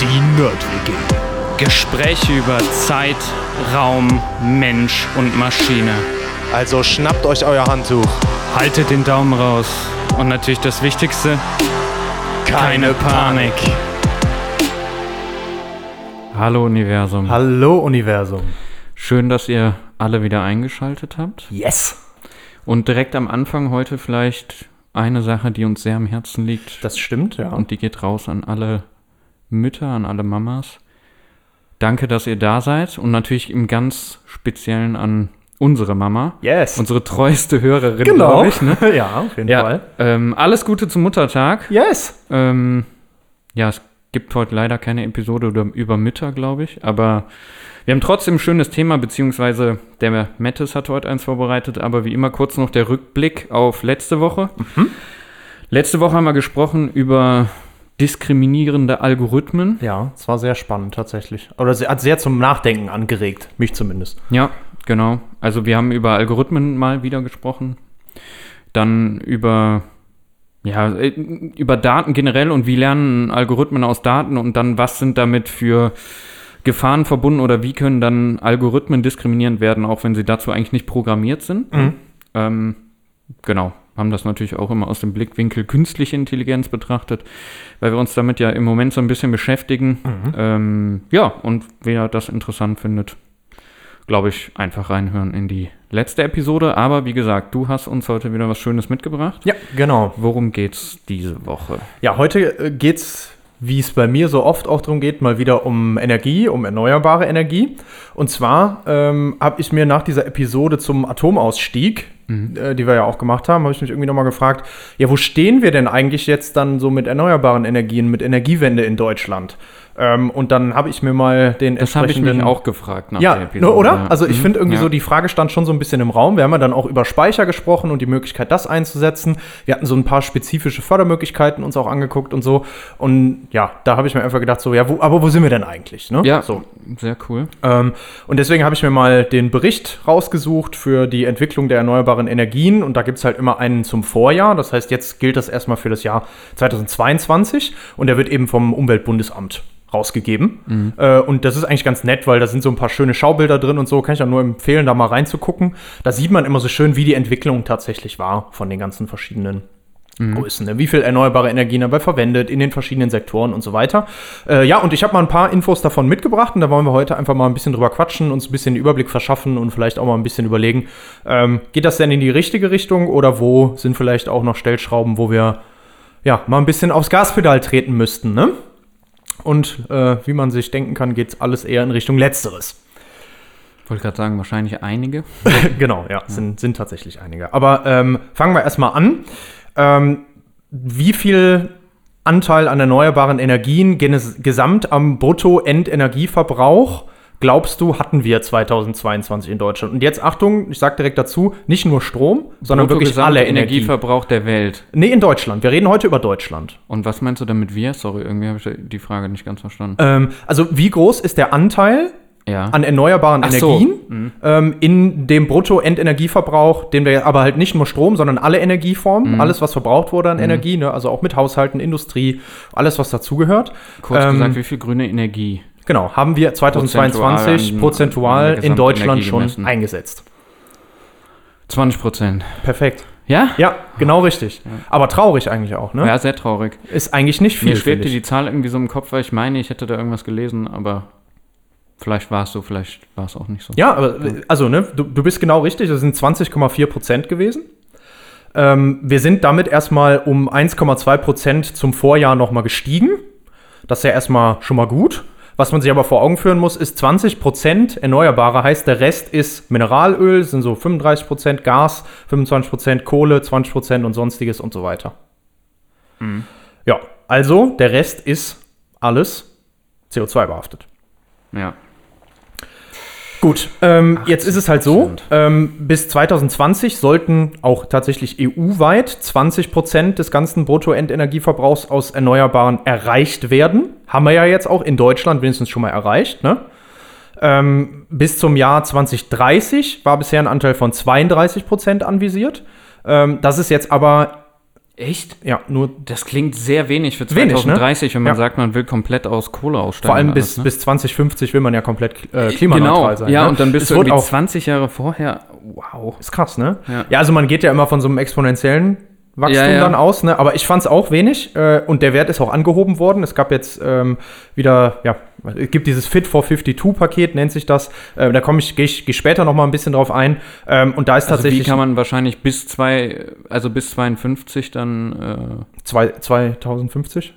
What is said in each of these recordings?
Die Nerd-WG. Gespräche über Zeit, Raum, Mensch und Maschine. Also schnappt euch euer Handtuch. Haltet den Daumen raus. Und natürlich das Wichtigste, keine Panik. Hallo Universum. Hallo Universum. Schön, dass ihr alle wieder eingeschaltet habt. Yes. Und direkt am Anfang heute vielleicht eine Sache, die uns sehr am Herzen liegt. Das stimmt, ja. Und die geht raus an alle Mütter, an alle Mamas. Danke, dass ihr da seid und natürlich im ganz Speziellen an unsere Mama. Yes. Unsere treueste Hörerin, genau. glaube ich. Ne? ja, auf jeden Ja, Fall. ähm, alles Gute zum Muttertag. Yes. Ähm, ja, es gibt heute leider keine Episode über, über Mütter, glaube ich, aber wir haben trotzdem ein schönes Thema, beziehungsweise der Mattes hat heute eins vorbereitet, aber wie immer kurz noch der Rückblick auf letzte Woche. Letzte Woche haben wir gesprochen über diskriminierende Algorithmen. Ja, es war sehr spannend tatsächlich. Oder sie hat sehr zum Nachdenken angeregt, mich zumindest. Ja, genau. Also wir haben über Algorithmen mal wieder gesprochen. Dann über ja, äh, über Daten generell und wie lernen Algorithmen aus Daten und dann was sind damit für Gefahren verbunden oder wie können dann Algorithmen diskriminierend werden, auch wenn sie dazu eigentlich nicht programmiert sind. Mhm. Ähm, genau, haben das natürlich auch immer aus dem Blickwinkel künstliche Intelligenz betrachtet, weil wir uns damit ja im Moment so ein bisschen beschäftigen. Ähm, ja, und wer das interessant findet, glaube ich, einfach reinhören in die letzte Episode. Aber wie gesagt, du hast uns heute wieder was Schönes mitgebracht. Ja, genau. Worum geht's diese Woche? Ja, heute äh, geht's, wie es bei mir so oft auch darum geht, mal wieder um Energie, um erneuerbare Energie. Und zwar ähm, habe ich mir nach dieser Episode zum Atomausstieg, äh, die wir ja auch gemacht haben, habe ich mich irgendwie nochmal gefragt, ja, wo stehen wir denn eigentlich jetzt dann so mit erneuerbaren Energien, mit Energiewende in Deutschland? Ähm, und dann habe ich mir mal den Das habe ich mich entsprechenden auch gefragt nach der ja, Episode. ne, oder? Ja. Also ich Mhm. finde irgendwie Ja. so, die Frage stand schon so ein bisschen im Raum. Wir haben ja dann auch über Speicher gesprochen und die Möglichkeit, das einzusetzen. Wir hatten so ein paar spezifische Fördermöglichkeiten uns auch angeguckt und so. Und ja, da habe ich mir einfach gedacht, so, ja, wo, aber wo sind wir denn eigentlich? Ne? Ja, So. sehr cool. Ähm, und deswegen habe ich mir mal den Bericht rausgesucht für die Entwicklung der erneuerbaren Energien. Und da gibt es halt immer einen zum Vorjahr. Das heißt, jetzt gilt das erstmal für das Jahr 2022. Und der wird eben vom Umweltbundesamt rausgegeben. Äh, und das ist eigentlich ganz nett, weil da sind so ein paar schöne Schaubilder drin und so. Kann ich auch nur empfehlen, da mal reinzugucken. Da sieht man immer so schön, wie die Entwicklung tatsächlich war von den ganzen verschiedenen Größen. Ne? Wie viel erneuerbare Energien dabei verwendet in den verschiedenen Sektoren und so weiter. Äh, ja, und ich habe mal ein paar Infos davon mitgebracht und da wollen wir heute einfach mal ein bisschen drüber quatschen, uns ein bisschen den Überblick verschaffen und vielleicht auch mal ein bisschen überlegen, ähm, geht das denn in die richtige Richtung oder wo sind vielleicht auch noch Stellschrauben, wo wir ja mal ein bisschen aufs Gaspedal treten müssten, ne? Und äh, wie man sich denken kann, geht alles eher in Richtung Letzteres. Wollte gerade sagen, wahrscheinlich einige. genau, ja, sind, sind tatsächlich einige. Aber ähm, fangen wir erstmal an. Ähm, wie viel Anteil an erneuerbaren Energien gesamt am Brutto-Endenergieverbrauch glaubst du, hatten wir 2022 in Deutschland? Und jetzt Achtung, ich sage direkt dazu, nicht nur Strom, sondern wirklich alle Energie. Energieverbrauch der Welt. Nee, in Deutschland. Wir reden heute über Deutschland. Und was meinst du damit wir? Sorry, irgendwie habe ich die Frage nicht ganz verstanden. Ähm, also wie groß ist der Anteil ja. an erneuerbaren Ach so. Energien ähm, in dem Brutto-Endenergieverbrauch, den wir aber halt nicht nur Strom, sondern alle Energieformen, Mhm. alles, was verbraucht wurde an Energie, ne? also auch mit Haushalten, Industrie, alles, was dazugehört. Kurz ähm, gesagt, wie viel grüne Energie? Genau, haben wir 2022 Prozentual prozentual in Deutschland schon eingesetzt. 20 Prozent. Perfekt. Ja? Ja, genau richtig. Aber traurig eigentlich auch, ne? Ja, sehr traurig. Ist eigentlich nicht viel. Mir schwebte ich. die Zahl irgendwie so im Kopf, weil ich meine, ich hätte da irgendwas gelesen, aber vielleicht war es so, vielleicht war es auch nicht so. Ja, aber also, ne, du, du bist genau richtig, das sind 20,4 Prozent gewesen. Ähm, wir sind damit erstmal um 1,2 Prozent zum Vorjahr nochmal gestiegen. Das ist ja erstmal schon mal gut. Was man sich aber vor Augen führen muss, ist 20 Prozent Erneuerbare, heißt der Rest ist Mineralöl, sind so 35 Prozent Gas, 25 Prozent Kohle, 20 Prozent und sonstiges und so weiter. Ja, also der Rest ist alles CO2 behaftet. Ja. Gut, ähm, jetzt ist es halt so, 80%. ähm, bis 2020 sollten auch tatsächlich EU-weit 20 Prozent des ganzen Bruttoendenergieverbrauchs aus Erneuerbaren erreicht werden. Haben wir ja jetzt auch in Deutschland wenigstens schon mal erreicht. Ne? Ähm, bis zum Jahr 2030 war bisher ein Anteil von 32 Prozent anvisiert. Ähm, das ist jetzt aber Echt? ja nur Das klingt sehr wenig für Wenig, ne? 2030, wenn man Ja. sagt, man will komplett aus Kohle aussteigen. vor allem bis, alles, ne? bis 2050 will man ja komplett äh, klimaneutral Genau, sein. ja, ne? und dann bist es du irgendwie auch 20 Jahre vorher. Wow. Ist krass, ne? Ja. Ja. also man geht ja immer von so einem exponentiellen Wachstum Ja, ja. dann aus, ne? Aber ich fand es auch wenig äh, und der Wert ist auch angehoben worden. Es gab jetzt ähm, wieder, ja, es gibt dieses Fit for 52-Paket, nennt sich das. Äh, da komme ich, gehe ich, geh später noch mal ein bisschen drauf ein. Ähm, und da ist Also wie tatsächlich kann man wahrscheinlich bis zwei, also bis 52 dann, zwei, 2050?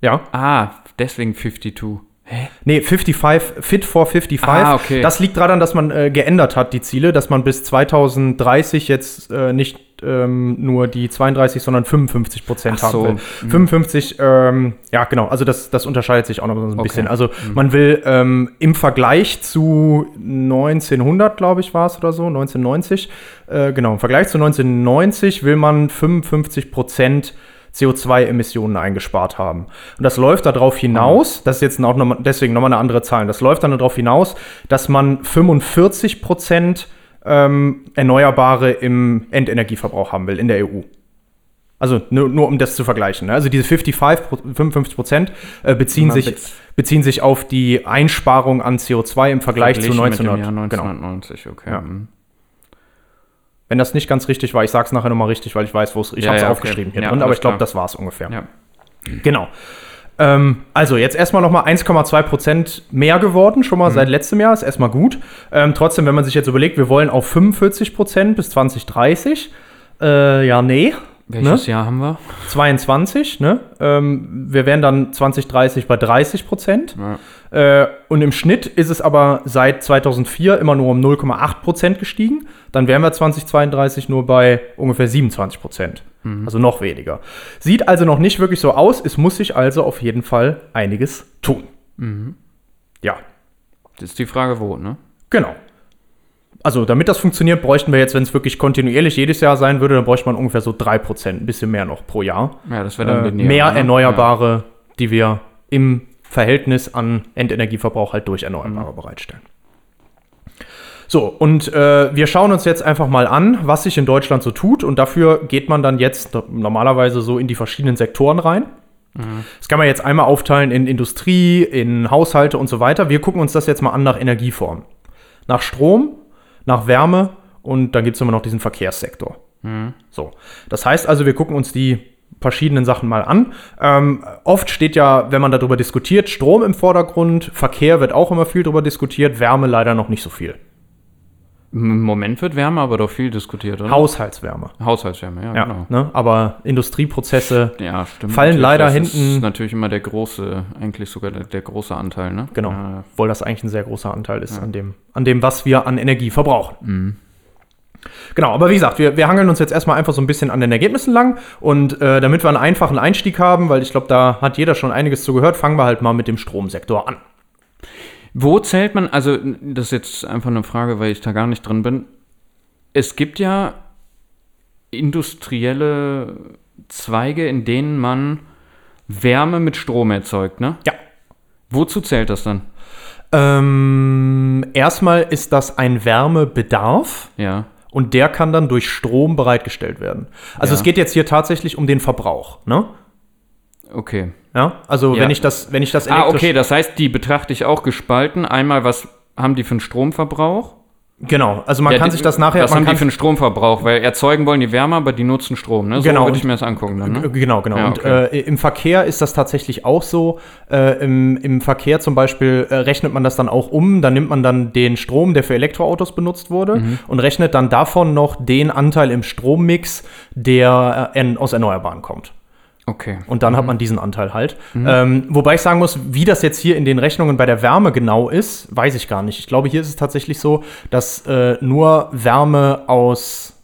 Ja. äh, ah, deswegen 52. Hä? Nee, 55, Fit for 55. Ah, okay. Das liegt daran, dass man äh, geändert hat, die Ziele, dass man bis 2030 jetzt äh, nicht ähm, nur die 32, sondern 55 Prozent Ach haben so. will. Mhm. 55, ähm, ja, genau. Also das, das unterscheidet sich auch noch so ein Okay. bisschen. Also man will ähm, im Vergleich zu 1900, glaube ich, war es oder so, 1990, äh, genau, im Vergleich zu 1990 will man 55 Prozent CO2-Emissionen eingespart haben. Und das läuft darauf hinaus, das ist jetzt auch noch, deswegen nochmal eine andere Zahl, das läuft dann darauf hinaus, dass man 45 Prozent ähm, Erneuerbare im Endenergieverbrauch haben will in der EU. Also nur, nur um das zu vergleichen. Ne? Also diese 55, Pro- 55 Prozent äh, beziehen, sich, bez- beziehen sich auf die Einsparung an CO2 im Vergleich zu Verglichen mit dem 1900. Jahr Genau. 1990, okay. Ja. mhm. Wenn das nicht ganz richtig war, ich sage es nachher nochmal richtig, weil ich weiß, wo es Ich Ja, habe es ja, okay. aufgeschrieben hier Ja, drin, aber ich glaube, das war es ungefähr. Genau. Ähm, also jetzt erstmal nochmal 1,2 Prozent mehr geworden, schon Mhm. mal seit letztem Jahr, ist erstmal gut. Ähm, trotzdem, wenn man sich jetzt überlegt, wir wollen auf 45 Prozent bis 2030, äh, ja, nee. Welches Ne? Jahr haben wir? 22, ne? Ähm, wir wären dann 2030 bei 30 Prozent. Ja. Äh, und im Schnitt ist es aber seit 2004 immer nur um 0,8 Prozent gestiegen. Dann wären wir 2032 nur bei ungefähr 27 Prozent. Also noch weniger. Sieht also noch nicht wirklich so aus. Es muss sich also auf jeden Fall einiges tun. Ja, Das ist die Frage, wo, ne? genau. Also damit das funktioniert, bräuchten wir jetzt, wenn es wirklich kontinuierlich jedes Jahr sein würde, dann bräuchte man ungefähr so 3 Prozent, ein bisschen mehr noch pro Jahr. Ja, das wäre dann Äh, mehr ne? Erneuerbare, die wir im Verhältnis an Endenergieverbrauch halt durch Erneuerbare Mhm. bereitstellen. So, und äh, wir schauen uns jetzt einfach mal an, was sich in Deutschland so tut. Und dafür geht man dann jetzt no- normalerweise so in die verschiedenen Sektoren rein. Mhm. Das kann man jetzt einmal aufteilen in Industrie, in Haushalte und so weiter. Wir gucken uns das jetzt mal an nach Energieformen. Nach Strom, nach Wärme und dann gibt es immer noch diesen Verkehrssektor. So, das heißt also, wir gucken uns die verschiedenen Sachen mal an. Ähm, oft steht ja, wenn man darüber diskutiert, Strom im Vordergrund, Verkehr wird auch immer viel darüber diskutiert, Wärme leider noch nicht so viel. Im Moment wird Wärme aber doch viel diskutiert, oder? Haushaltswärme. Haushaltswärme, ja, Ja, genau. ne? aber Industrieprozesse, Ja. Fallen leider das hinten- ist natürlich immer der große, eigentlich sogar der, der große Anteil, ne? genau, Ja, obwohl das eigentlich ein sehr großer Anteil ist an, dem, an dem, was wir an Energie verbrauchen. Mhm. Genau, aber wie gesagt, wir, wir hangeln uns jetzt erstmal einfach so ein bisschen an den Ergebnissen lang und äh, damit wir einen einfachen Einstieg haben, weil ich glaube, da hat jeder schon einiges zu gehört, fangen wir halt mal mit dem Stromsektor an. Wo zählt man, also das ist jetzt einfach eine Frage, weil ich da gar nicht drin bin. Es gibt ja industrielle Zweige, in denen man Wärme mit Strom erzeugt, ne? Ja. Wozu zählt das dann? Ähm, erstmal ist das ein Wärmebedarf Ja. und der kann dann durch Strom bereitgestellt werden. Also Ja. es geht jetzt hier tatsächlich um den Verbrauch, ne? Okay. Ja, also Ja. wenn ich das, wenn ich das Ah, elektrisch- okay, das heißt, die betrachte ich auch gespalten. Einmal, was haben die für einen Stromverbrauch? Genau, also man Ja, kann sich das nachher, Was haben die für einen Stromverbrauch? Weil erzeugen wollen die Wärme, aber die nutzen Strom, ne? So Genau, würde und- ich mir das angucken dann, ne? Genau, genau. Ja, Und okay. äh, im Verkehr ist das tatsächlich auch so. Äh, im, Im Verkehr zum Beispiel äh, rechnet man das dann auch um. Dann nimmt man dann den Strom, der für Elektroautos benutzt wurde, Mhm. und rechnet dann davon noch den Anteil im Strommix, der äh, aus Erneuerbaren kommt. Okay. Und dann hat man diesen Anteil halt. Ähm, wobei ich sagen muss, wie das jetzt hier in den Rechnungen bei der Wärme genau ist, weiß ich gar nicht. Ich glaube, hier ist es tatsächlich so, dass äh, nur Wärme aus.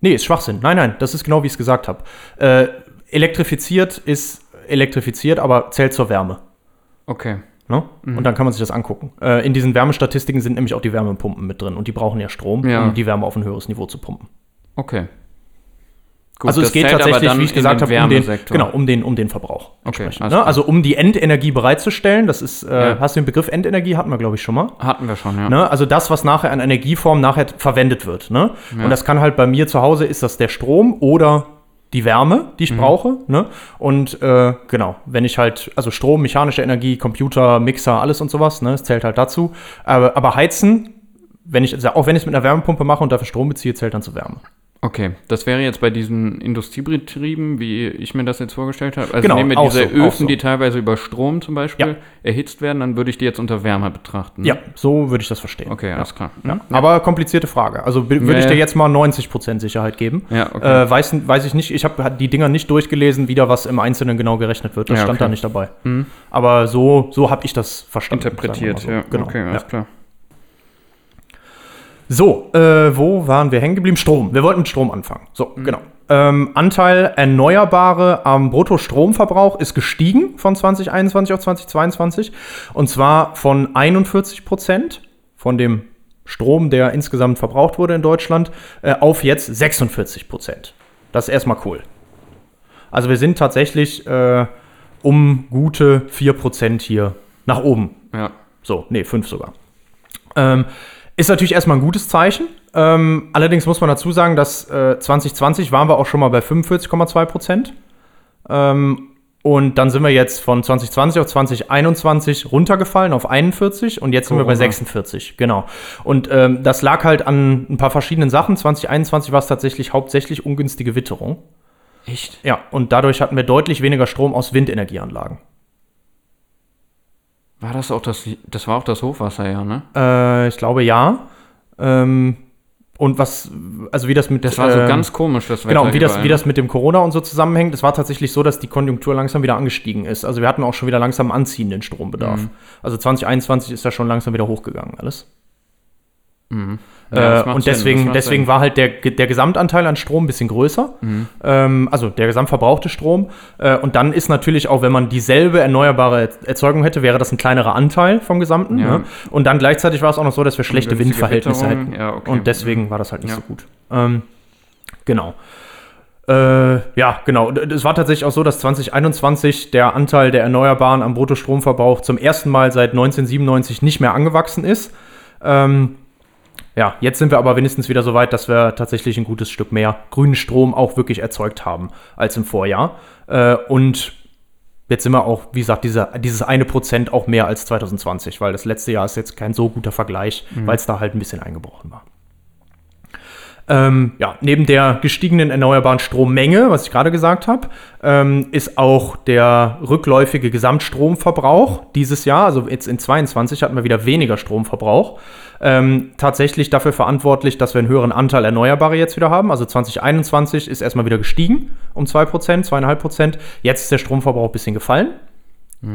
Nee, ist Schwachsinn. Nein, nein, das ist genau wie ich es gesagt habe. Äh, elektrifiziert ist elektrifiziert, aber zählt zur Wärme. Okay. Ne? Und dann kann man sich das angucken. Äh, in diesen Wärmestatistiken sind nämlich auch die Wärmepumpen mit drin und die brauchen ja Strom, Ja. um die Wärme auf ein höheres Niveau zu pumpen. Okay. Gut, also es das geht tatsächlich, wie ich gesagt habe, um den, genau, um den, um den Verbrauch. Okay, ne? Also um die Endenergie bereitzustellen, das ist, äh, Ja. hast du den Begriff Endenergie, hatten wir, glaube ich, schon mal. Hatten wir schon, ja. Ne? Also das, was nachher an Energieform nachher verwendet wird. Ne? Und das kann halt bei mir zu Hause, ist das der Strom oder die Wärme, die ich Mhm. brauche. Ne? Und äh, genau, wenn ich halt, also Strom, mechanische Energie, Computer, Mixer, alles und sowas, ne? es zählt halt dazu. Aber, aber heizen, wenn ich, also auch wenn ich es mit einer Wärmepumpe mache und dafür Strom beziehe, zählt dann zu Wärme. Okay, das wäre jetzt bei diesen Industriebetrieben, wie ich mir das jetzt vorgestellt habe. Also Genau, nehmen wir diese so, Öfen, so. die teilweise über Strom zum Beispiel Ja. erhitzt werden, dann würde ich die jetzt unter Wärme betrachten. ne? Ja, so würde ich das verstehen. Okay, alles klar. Ja. Aber komplizierte Frage. Also würde Ja, ich ja. dir jetzt mal 90% Sicherheit geben. Ja, okay. Äh, weiß, weiß ich nicht. Ich habe die Dinger nicht durchgelesen, wie da was im Einzelnen genau gerechnet wird. Das Ja, stand okay. da nicht dabei. Aber so, so habe ich das verstanden. Interpretiert, wir ja. so. Genau. Okay, alles ja. klar. So, äh, wo waren wir hängen geblieben? Strom. Wir wollten mit Strom anfangen. So, genau. Ähm, Anteil Erneuerbare am Bruttostromverbrauch ist gestiegen von 2021 auf 2022. Und zwar von 41 Prozent von dem Strom, der insgesamt verbraucht wurde in Deutschland, äh, auf jetzt 46 Prozent. Das ist erstmal cool. Also wir sind tatsächlich äh, um gute 4 Prozent hier nach oben Ja. so, nee, fünf sogar. Ähm, ist natürlich erstmal ein gutes Zeichen. Ähm, allerdings muss man dazu sagen, dass äh, 2020 waren wir auch schon mal bei 45,2 Prozent. Ähm, und dann sind wir jetzt von 2020 auf 2021 runtergefallen auf 41 und jetzt sind wir bei Corona. 46, genau. Und ähm, das lag halt an ein paar verschiedenen Sachen. 2021 war es tatsächlich hauptsächlich ungünstige Witterung. Echt? Ja, und dadurch hatten wir deutlich weniger Strom aus Windenergieanlagen. War das auch das, das war auch das Hochwasser, ja, ne? Äh, ich glaube ja. Ähm, und was, also wie das mit Das war so ähm, ganz komisch, das Wetter Genau, wie das, wie das mit dem Corona und so zusammenhängt. Es war tatsächlich so, dass die Konjunktur langsam wieder angestiegen ist. Also wir hatten auch schon wieder langsam anziehenden Strombedarf. Mhm. Also 2021 ist da schon langsam wieder hochgegangen alles. Mhm. Ja, äh, und deswegen, deswegen Sinn. war halt der, der Gesamtanteil an Strom ein bisschen größer. Mhm. Ähm, also der gesamtverbrauchte Strom. Äh, und dann ist natürlich auch, wenn man dieselbe erneuerbare Er- Erzeugung hätte, wäre das ein kleinerer Anteil vom Gesamten. Ja. Ne? Und dann gleichzeitig war es auch noch so, dass wir schlechte Windverhältnisse Witterung, hätten. ja, okay. Und deswegen war das halt nicht so gut. Ähm, genau. Äh, ja, genau. Es war tatsächlich auch so, dass 2021 der Anteil der Erneuerbaren am Bruttostromverbrauch zum ersten Mal seit 1997 nicht mehr angewachsen ist. Ähm, ja, jetzt sind wir aber wenigstens wieder so weit, dass wir tatsächlich ein gutes Stück mehr grünen Strom auch wirklich erzeugt haben als im Vorjahr. Äh, und jetzt sind wir auch, wie gesagt, dieser, dieses eine Prozent auch mehr als 2020, weil das letzte Jahr ist jetzt kein so guter Vergleich, weil es da halt ein bisschen eingebrochen war. Ähm, ja, neben der gestiegenen erneuerbaren Strommenge, was ich gerade gesagt habe, ähm, ist auch der rückläufige Gesamtstromverbrauch dieses Jahr, also jetzt in 22 hatten wir wieder weniger Stromverbrauch, ähm, tatsächlich dafür verantwortlich, dass wir einen höheren Anteil Erneuerbare jetzt wieder haben. Also 2021 ist erstmal wieder gestiegen um 2%, 2,5%. Jetzt ist der Stromverbrauch ein bisschen gefallen.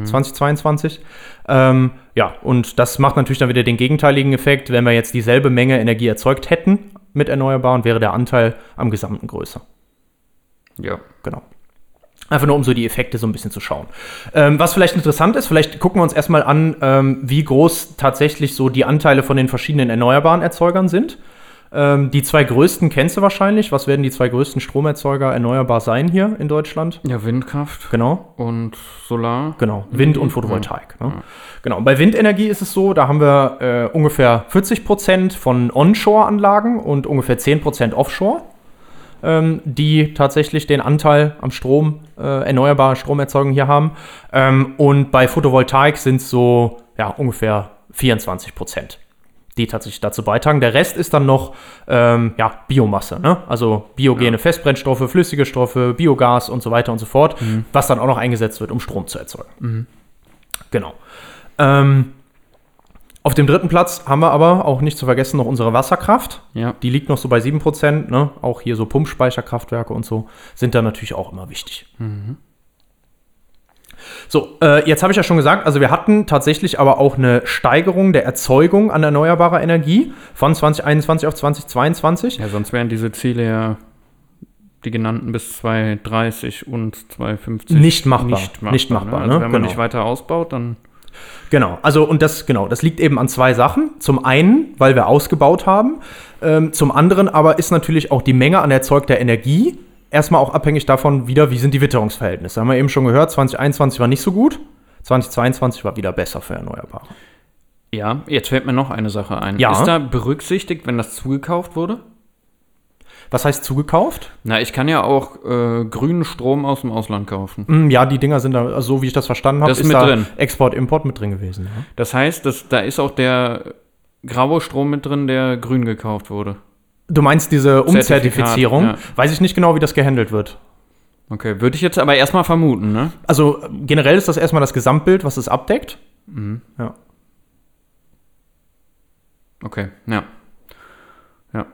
2022. Ähm, ja, und das macht natürlich dann wieder den gegenteiligen Effekt. Wenn wir jetzt dieselbe Menge Energie erzeugt hätten mit Erneuerbaren, wäre der Anteil am Gesamten größer. Ja. Genau. Einfach nur, um so die Effekte so ein bisschen zu schauen. Ähm, was vielleicht interessant ist, vielleicht gucken wir uns erstmal an, ähm, wie groß tatsächlich so die Anteile von den verschiedenen erneuerbaren Erzeugern sind. Ähm, die zwei größten kennst du wahrscheinlich. Was werden die zwei größten Stromerzeuger erneuerbar sein hier in Deutschland? Ja, Windkraft Genau. und Solar. Genau, Wind- und Photovoltaik. Ne? Genau, bei Windenergie ist es so, da haben wir äh, ungefähr 40 Prozent von Onshore-Anlagen und ungefähr 10 Prozent Offshore, ähm, die tatsächlich den Anteil am Strom, äh, erneuerbare Stromerzeugung hier haben. Ähm, und bei Photovoltaik sind es so ja, ungefähr 24 Prozent die tatsächlich dazu beitragen. Der Rest ist dann noch ähm, ja, Biomasse, ne? also biogene Festbrennstoffe, flüssige Stoffe, Biogas und so weiter und so fort, was dann auch noch eingesetzt wird, um Strom zu erzeugen. Genau. Ähm, auf dem dritten Platz haben wir aber auch nicht zu vergessen noch unsere Wasserkraft. Ja. Die liegt noch so bei 7%. Ne? Auch hier so Pumpspeicherkraftwerke und so sind da natürlich auch immer wichtig. So, äh, jetzt habe ich ja schon gesagt, also wir hatten tatsächlich aber auch eine Steigerung der Erzeugung an erneuerbarer Energie von 2021 auf 2022. Ja, sonst wären diese Ziele ja die genannten bis 2030 und 2050 Nicht machbar. Nicht machbar. Nicht machbar, ne? Also ne? wenn man Genau. nicht weiter ausbaut, dann Genau, also und das, genau, das liegt eben an zwei Sachen. Zum einen, weil wir ausgebaut haben, ähm, zum anderen aber ist natürlich auch die Menge an erzeugter Energie erstmal auch abhängig davon wieder, wie sind die Witterungsverhältnisse. Haben wir eben schon gehört, 2021 war nicht so gut, 2022 war wieder besser für Erneuerbare. Ja, jetzt fällt mir noch eine Sache ein. Ja. Ist da berücksichtigt, wenn das zugekauft wurde? Was heißt zugekauft? Na, ich kann ja auch äh, grünen Strom aus dem Ausland kaufen. Hm, Ja, die Dinger sind da, also so wie ich das verstanden habe, ist ist, mit da drin. Export, Import mit drin gewesen. Ja. Das heißt, dass, da ist auch der graue Strom mit drin, der grün gekauft wurde. Du meinst diese Umzertifizierung? ja. Weiß ich nicht genau, wie das gehandelt wird. Okay, würde ich jetzt aber erstmal vermuten, ne? Also generell ist das erstmal das Gesamtbild, was es abdeckt. Ja. Okay, ja. Ja.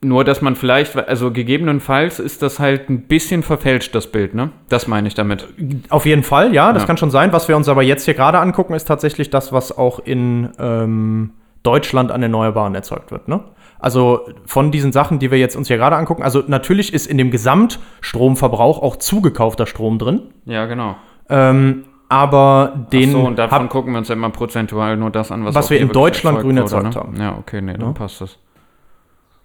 Nur, dass man vielleicht, also gegebenenfalls ist das halt ein bisschen verfälscht, das Bild, ne? Das meine ich damit. Auf jeden Fall, ja, das Ja. kann schon sein. Was wir uns aber jetzt hier gerade angucken, ist tatsächlich das, was auch in ähm, Deutschland an Erneuerbaren erzeugt wird. Ne? Also von diesen Sachen, die wir jetzt uns hier gerade angucken, also natürlich ist in dem Gesamtstromverbrauch auch zugekaufter Strom drin, Ja, genau. ähm, aber den Ach so, und davon hab- gucken wir uns ja immer prozentual nur das an, was, Was wir in Deutschland grün erzeugt ne? haben. Ja, okay, nee, dann Ja. passt das.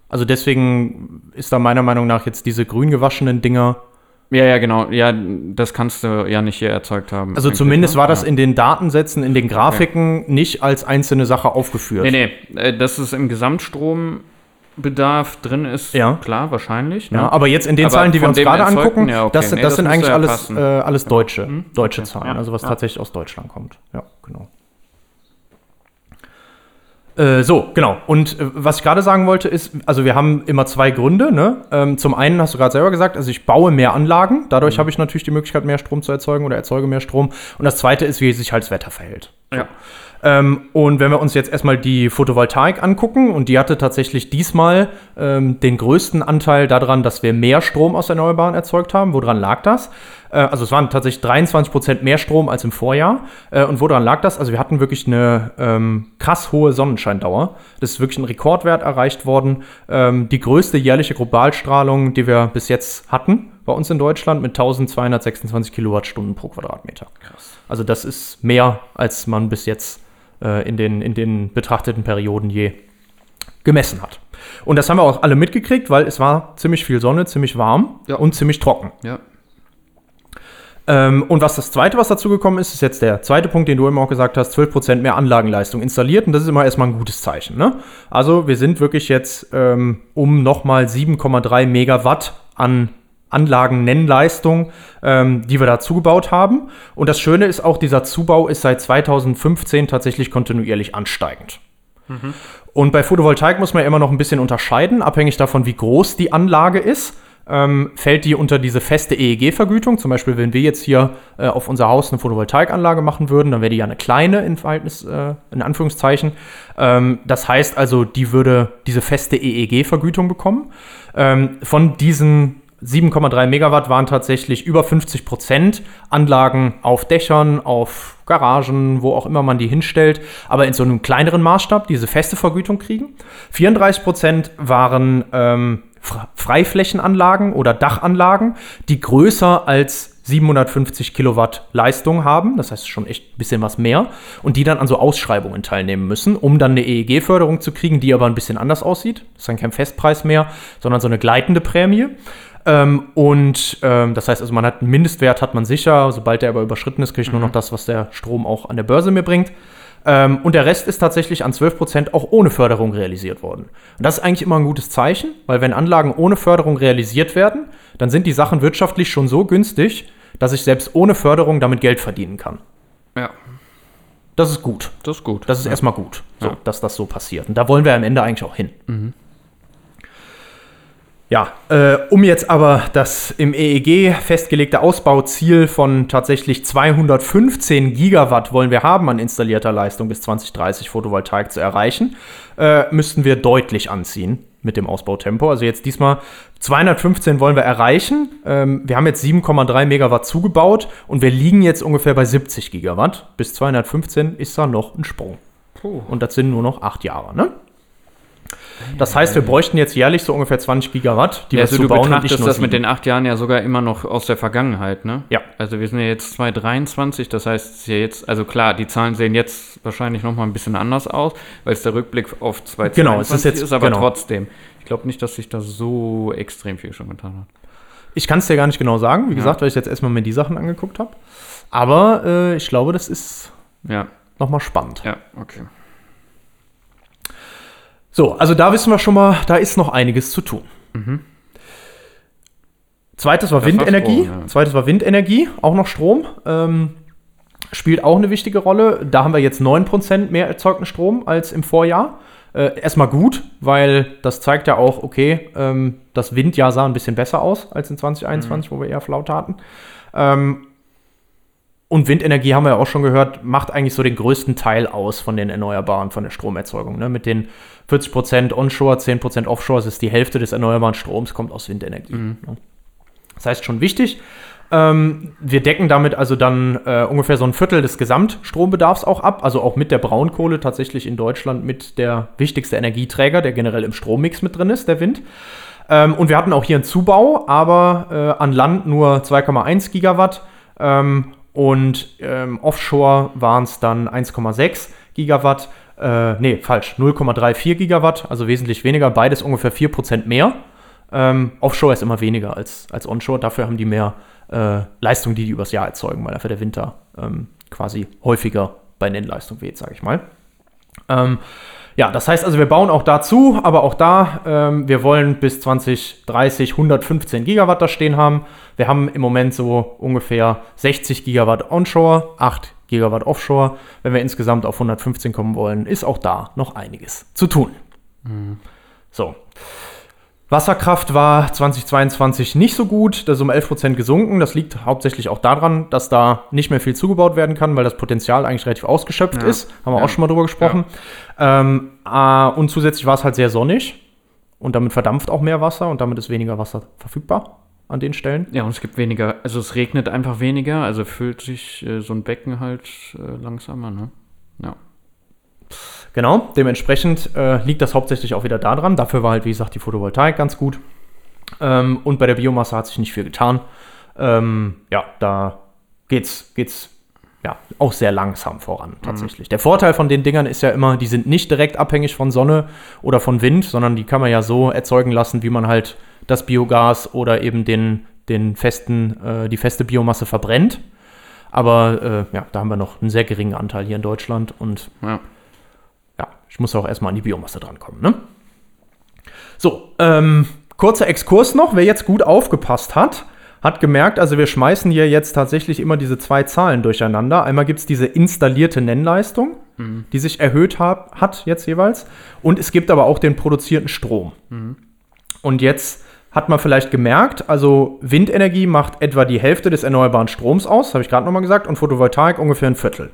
also deswegen ist da meiner Meinung nach jetzt diese grün gewaschenen Dinger Ja, ja, genau. Ja, das kannst du ja nicht hier erzeugt haben. Also zumindest ne? war das ja. in den Datensätzen, in den Grafiken nicht als einzelne Sache aufgeführt. Nee, nee, äh, dass es im Gesamtstrombedarf drin ist, Ja. klar, wahrscheinlich. Ne? Ja, aber jetzt in den Aber Zahlen, die wir uns gerade angucken, ja, okay. das, Nee, das, das sind eigentlich alles, äh, alles deutsche, deutsche Okay. Zahlen, also was tatsächlich aus Deutschland kommt. Ja, genau. Äh, so, genau. Und äh, was ich gerade sagen wollte, ist, also wir haben immer zwei Gründe. Ne? Ähm, zum einen hast du gerade selber gesagt, also ich baue mehr Anlagen, Mhm. dadurch habe ich natürlich die Möglichkeit, mehr Strom zu erzeugen oder erzeuge mehr Strom. Und das zweite ist, wie sich halt das Wetter verhält. ja. Ähm, und wenn wir uns jetzt erstmal die Photovoltaik angucken, und die hatte tatsächlich diesmal ähm, den größten Anteil daran, dass wir mehr Strom aus Erneuerbaren erzeugt haben. Woran lag das? Äh, also es waren tatsächlich 23 Prozent mehr Strom als im Vorjahr. Äh, und woran lag das? Also wir hatten wirklich eine ähm, krass hohe Sonnenscheindauer. Das ist wirklich ein Rekordwert erreicht worden. Ähm, die größte jährliche Globalstrahlung, die wir bis jetzt hatten bei uns in Deutschland mit 1226 Kilowattstunden pro Quadratmeter. Krass. Also das ist mehr, als man bis jetzt äh, in, den, in den betrachteten Perioden je gemessen hat. Und das haben wir auch alle mitgekriegt, weil es war ziemlich viel Sonne, ziemlich warm Ja. und ziemlich trocken. ja. Ähm, und was das zweite, was dazu gekommen ist, ist jetzt der zweite Punkt, den du eben auch gesagt hast, 12% mehr Anlagenleistung installiert. Und das ist immer erstmal ein gutes Zeichen. Ne? Also wir sind wirklich jetzt ähm, um nochmal 7,3 Megawatt an Anlagennennleistung, ähm, die wir da zugebaut haben. Und das Schöne ist auch, dieser Zubau ist seit 2015 tatsächlich kontinuierlich ansteigend. Und bei Photovoltaik muss man ja immer noch ein bisschen unterscheiden, abhängig davon, wie groß die Anlage ist. Ähm, fällt die unter diese feste EEG-Vergütung. Zum Beispiel, wenn wir jetzt hier äh, auf unser Haus eine Photovoltaikanlage machen würden, dann wäre die ja eine kleine in Verhältnis, äh, in Anführungszeichen. Ähm, das heißt also, die würde diese feste EEG-Vergütung bekommen. Ähm, von diesen 7,3 Megawatt waren tatsächlich über 50 Prozent Anlagen auf Dächern, auf Garagen, wo auch immer man die hinstellt, aber in so einem kleineren Maßstab diese feste Vergütung kriegen. 34 Prozent waren ähm, Fre- Freiflächenanlagen oder Dachanlagen, die größer als 750 Kilowatt Leistung haben, das heißt schon echt ein bisschen was mehr, und die dann an so Ausschreibungen teilnehmen müssen, um dann eine EEG-Förderung zu kriegen, die aber ein bisschen anders aussieht. Das ist dann kein Festpreis mehr, sondern so eine gleitende Prämie. Ähm, und ähm, das heißt also, man hat einen Mindestwert, hat man sicher. Sobald der aber überschritten ist, kriege ich nur noch das, was der Strom auch an der Börse mir bringt. Ähm, und der Rest ist tatsächlich an 12% auch ohne Förderung realisiert worden. Und das ist eigentlich immer ein gutes Zeichen, weil wenn Anlagen ohne Förderung realisiert werden, dann sind die Sachen wirtschaftlich schon so günstig, dass ich selbst ohne Förderung damit Geld verdienen kann. Ja, Das ist gut. das ist gut. Das ist erstmal gut, so, Ja. dass das so passiert. Und da wollen wir am Ende eigentlich auch hin. Ja, äh, um jetzt aber das im EEG festgelegte Ausbauziel von tatsächlich 215 Gigawatt wollen wir haben an installierter Leistung bis 2030 Photovoltaik zu erreichen, äh, müssten wir deutlich anziehen mit dem Ausbautempo. Also jetzt diesmal 215 wollen wir erreichen. Ähm, wir haben jetzt 7,3 Megawatt zugebaut und wir liegen jetzt ungefähr bei 70 Gigawatt. Bis 215 ist da noch ein Sprung. Puh. Und das sind nur noch acht Jahre, ne? Das heißt, wir bräuchten jetzt jährlich so ungefähr 20 Gigawatt, die Ja, also wir du zubauen und nicht betrachtest nur das mit den acht Jahren ja sogar immer noch aus der Vergangenheit, ne? Ja. Also wir sind ja jetzt 2023, das heißt ist ja jetzt, also klar, die Zahlen sehen jetzt wahrscheinlich noch mal ein bisschen anders aus, weil es der Rückblick auf 2022 Genau, es ist jetzt- aber genau. trotzdem. Ich glaube nicht, dass sich da so extrem viel schon getan hat. Ich kann es dir gar nicht genau sagen, wie gesagt, weil ich jetzt erstmal mir die Sachen angeguckt habe. Aber äh, ich glaube, das ist Ja, nochmal spannend. ja, okay. So, also da wissen wir schon mal, da ist noch einiges zu tun. Zweites war Das war Windenergie. Strom, ja. Zweites war Windenergie, auch noch Strom. Ähm, spielt auch eine wichtige Rolle. Da haben wir jetzt 9% mehr erzeugten Strom als im Vorjahr. Äh, erstmal gut, weil das zeigt ja auch, okay, ähm, das Windjahr sah ein bisschen besser aus als in 2021, wo wir eher Flaute hatten. Ähm, und Windenergie haben wir ja auch schon gehört, macht eigentlich so den größten Teil aus von den Erneuerbaren, von der Stromerzeugung. Ne? Mit den 40% Onshore, 10% Offshore, das ist die Hälfte des erneuerbaren Stroms, kommt aus Windenergie. Ne? Das heißt schon wichtig. Ähm, wir decken damit also dann äh, ungefähr so ein Viertel des Gesamtstrombedarfs auch ab, also auch mit der Braunkohle tatsächlich in Deutschland mit der wichtigste Energieträger, der generell im Strommix mit drin ist, der Wind. Ähm, und wir hatten auch hier einen Zubau, aber äh, an Land nur 2,1 Gigawatt ähm, und ähm, offshore waren es dann 1,6 Gigawatt. Äh, nee, falsch, 0,34 Gigawatt, also wesentlich weniger, beides ungefähr 4% mehr. Ähm, Offshore ist immer weniger als, als Onshore, dafür haben die mehr äh, Leistung, die die übers Jahr erzeugen, weil dafür der Winter ähm, quasi häufiger bei Nennleistung weht, sage ich mal. Ähm, ja, das heißt also, wir bauen auch dazu, aber auch da, ähm, wir wollen bis 2030 115 Gigawatt da stehen haben. Wir haben im Moment so ungefähr 60 Gigawatt onshore, 8 Gigawatt offshore. Wenn wir insgesamt auf 115 kommen wollen, ist auch da noch einiges zu tun. So. Wasserkraft war 2022 nicht so gut, das ist um 11% gesunken. Das liegt hauptsächlich auch daran, dass da nicht mehr viel zugebaut werden kann, weil das Potenzial eigentlich relativ ausgeschöpft Ja. ist. Haben wir Ja. auch schon mal drüber gesprochen. Ähm, äh, und zusätzlich war es halt sehr sonnig und damit verdampft auch mehr Wasser und damit ist weniger Wasser verfügbar an den Stellen. Ja, und es gibt weniger, also es regnet einfach weniger, also füllt sich äh, so ein Becken halt äh, langsamer, ne? Ja. Genau, dementsprechend äh, liegt das hauptsächlich auch wieder daran. Dafür war halt, wie gesagt, die Photovoltaik ganz gut. Ähm, und bei der Biomasse hat sich nicht viel getan. Ähm, ja, da geht's, geht's ja auch sehr langsam voran tatsächlich. Der Vorteil von den Dingern ist ja immer, die sind nicht direkt abhängig von Sonne oder von Wind, sondern die kann man ja so erzeugen lassen, wie man halt das Biogas oder eben den, den festen, äh, die feste Biomasse verbrennt. Aber äh, ja, da haben wir noch einen sehr geringen Anteil hier in Deutschland und Ja. Ich muss auch erstmal an die Biomasse drankommen, ne? So, ähm, kurzer Exkurs noch. Wer jetzt gut aufgepasst hat, hat gemerkt, also wir schmeißen hier jetzt tatsächlich immer diese zwei Zahlen durcheinander. Einmal gibt es diese installierte Nennleistung, die sich erhöht hab, hat jetzt jeweils. Und es gibt aber auch den produzierten Strom. Und jetzt hat man vielleicht gemerkt, also Windenergie macht etwa die Hälfte des erneuerbaren Stroms aus, habe ich gerade nochmal gesagt, und Photovoltaik ungefähr ein Viertel.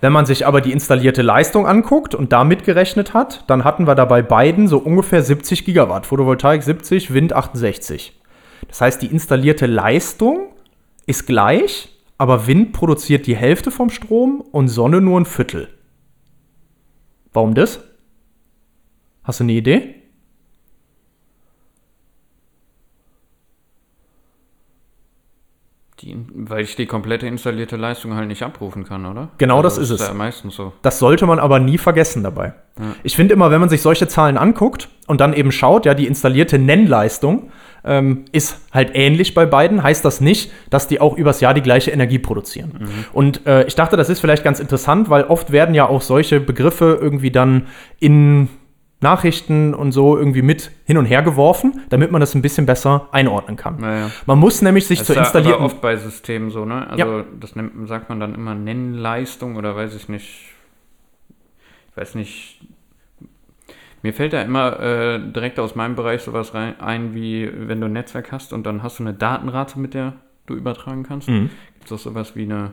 Wenn man sich aber die installierte Leistung anguckt und da mitgerechnet hat, dann hatten wir da bei beiden so ungefähr 70 Gigawatt. Photovoltaik 70, Wind 68. Das heißt, die installierte Leistung ist gleich, aber Wind produziert die Hälfte vom Strom und Sonne nur ein Viertel. Warum das? Hast du eine Idee? Die, weil ich die komplette installierte Leistung halt nicht abrufen kann, oder? Genau das Also ist es. Ja meistens so. Das sollte man aber nie vergessen dabei. Ich finde immer, wenn man sich solche Zahlen anguckt und dann eben schaut, ja, die installierte Nennleistung ähm, ist halt ähnlich bei beiden, heißt das nicht, dass die auch übers Jahr die gleiche Energie produzieren. Und äh, ich dachte, das ist vielleicht ganz interessant, weil oft werden ja auch solche Begriffe irgendwie dann in Nachrichten und so irgendwie mit hin und her geworfen, damit man das ein bisschen besser einordnen kann. Naja. Man muss nämlich sich Das zur ist ja installierten oft bei Systemen so, ne? Also das nennt, sagt man dann immer Nennleistung oder weiß ich nicht. Ich weiß nicht. Mir fällt da immer äh, direkt aus meinem Bereich sowas rein, ein, wie wenn du ein Netzwerk hast und dann hast du eine Datenrate, mit der du übertragen kannst. Mhm. Gibt es auch sowas wie eine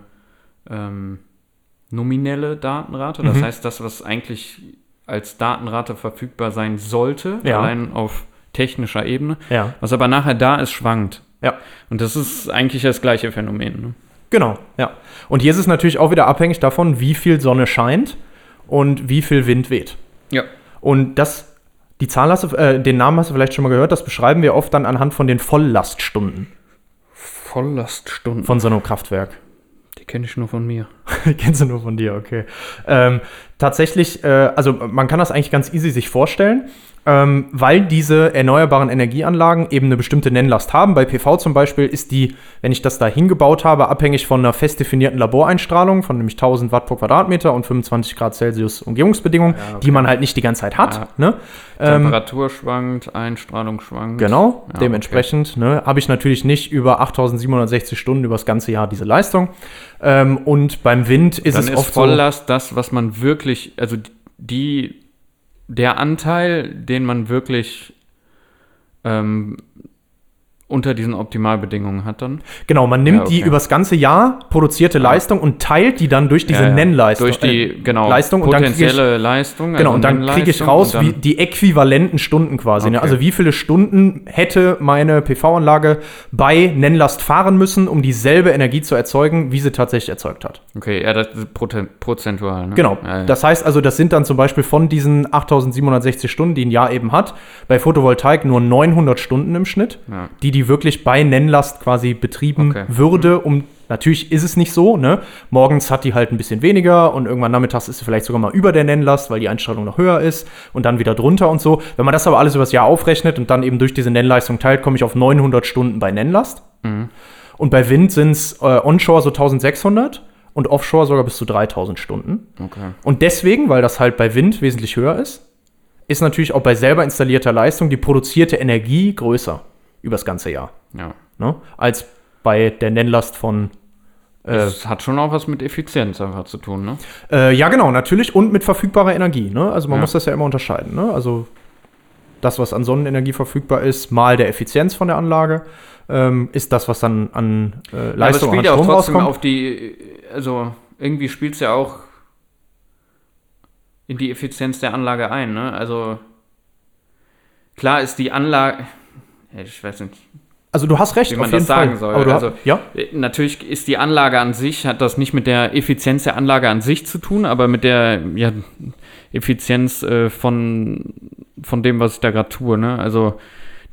ähm, nominelle Datenrate? Das Mhm. heißt, das, was eigentlich als Datenrate verfügbar sein sollte, Ja. allein auf technischer Ebene, Ja. was aber nachher da ist, schwankt. Ja. Und das ist eigentlich das gleiche Phänomen. Ne? Genau, ja. Und hier ist es natürlich auch wieder abhängig davon, wie viel Sonne scheint und wie viel Wind weht. Ja. Und das, die Zahl hast du, äh, den Namen hast du vielleicht schon mal gehört, das beschreiben wir oft dann anhand von den Volllaststunden Volllaststunden. von so einem Kraftwerk. Die kenne ich nur von mir. Kennst du nur von dir, okay. Ähm, tatsächlich, äh, also man kann das eigentlich ganz easy sich vorstellen ähm, weil diese erneuerbaren Energieanlagen eben eine bestimmte Nennlast haben. Bei PV zum Beispiel ist die, wenn ich das da hingebaut habe, abhängig von einer fest definierten Laboreinstrahlung von nämlich 1000 Watt pro Quadratmeter und 25 Grad Celsius Umgebungsbedingungen, ja, okay. die man halt nicht die ganze Zeit hat. Ja. Ne? Ähm, Temperatur schwankt, Einstrahlung schwankt. Genau, ja, dementsprechend okay. ne, habe ich natürlich nicht über 8760 Stunden über das ganze Jahr diese Leistung. Ähm, und beim Wind ist Dann es ist oft Volllast so, das, was man wirklich, also die der Anteil, den man wirklich ähm, unter diesen Optimalbedingungen hat dann. Genau, man nimmt ja, okay. die übers ganze Jahr produzierte ja. Leistung und teilt die dann durch diese ja, Nennleistung. Durch die, äh, genau, Leistung potenzielle ich, Leistung. Genau, also und dann kriege ich raus, wie die äquivalenten Stunden quasi. Ne? Okay. Ne? Also wie viele Stunden hätte meine PV-Anlage bei Nennlast fahren müssen, um dieselbe Energie zu erzeugen, wie sie tatsächlich erzeugt hat. Okay, ja, das ist prozentual. Ne? Genau. Das heißt also, das sind dann zum Beispiel von diesen 8760 Stunden, die ein Jahr eben hat, bei Photovoltaik nur 900 Stunden im Schnitt, die die wirklich bei Nennlast quasi betrieben okay. würde, um Natürlich ist es nicht so, ne? Morgens hat die halt ein bisschen weniger und irgendwann nachmittags ist sie vielleicht sogar mal über der Nennlast, weil die Einstrahlung noch höher ist und dann wieder drunter und so. Wenn man das aber alles übers Jahr aufrechnet und dann eben durch diese Nennleistung teilt, komme ich auf 900 Stunden bei Nennlast. Mhm. Und bei Wind sind es äh, onshore so 1600 und offshore sogar bis zu 3000 Stunden. Okay. Und deswegen, weil das halt bei Wind wesentlich höher ist, ist natürlich auch bei selber installierter Leistung die produzierte Energie größer übers ganze Jahr. Ja. Ne? Als bei der Nennlast von. Äh, das hat schon auch was mit Effizienz einfach zu tun, ne? Äh, ja, genau, natürlich. Und mit verfügbarer Energie. Ne? Also man ja. muss das ja immer unterscheiden. Ne? Also das, was an Sonnenenergie verfügbar ist, mal der Effizienz von der Anlage, ähm, ist das, was dann an äh, Leistung ja, aber es spielt an Strom ja auch trotzdem rauskommt. auf die, also irgendwie spielt es ja auch in die Effizienz der Anlage ein, ne? Also klar ist die Anlage, ich weiß nicht. Also du hast recht, wie man das sagen Fall. soll. also, ja? Äh, natürlich ist die Anlage an sich, hat das nicht mit der Effizienz der Anlage an sich zu tun, aber mit der ja, Effizienz äh, von, von dem, was ich da gerade tue. Ne? Also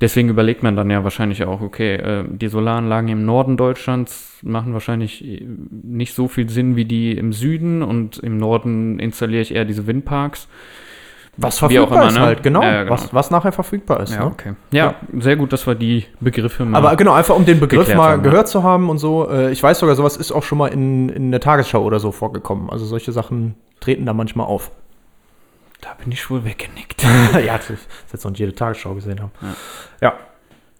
deswegen überlegt man dann ja wahrscheinlich auch, okay, äh, die Solaranlagen im Norden Deutschlands machen wahrscheinlich äh, nicht so viel Sinn wie die im Süden und im Norden installiere ich eher diese Windparks. Was verfügbar immer, ist ne? halt, genau, ja, genau. Was, was nachher verfügbar ist. Ja, ne? okay. ja, ja, sehr gut, dass wir die Begriffe mal Aber genau, einfach um den Begriff mal haben, gehört zu haben und so. Äh, ich weiß sogar, sowas ist auch schon mal in, in der Tagesschau oder so vorgekommen. Also solche Sachen treten da manchmal auf. Da bin ich wohl weggenickt. ja, das ist jetzt noch nicht jede Tagesschau gesehen haben. Ja. ja.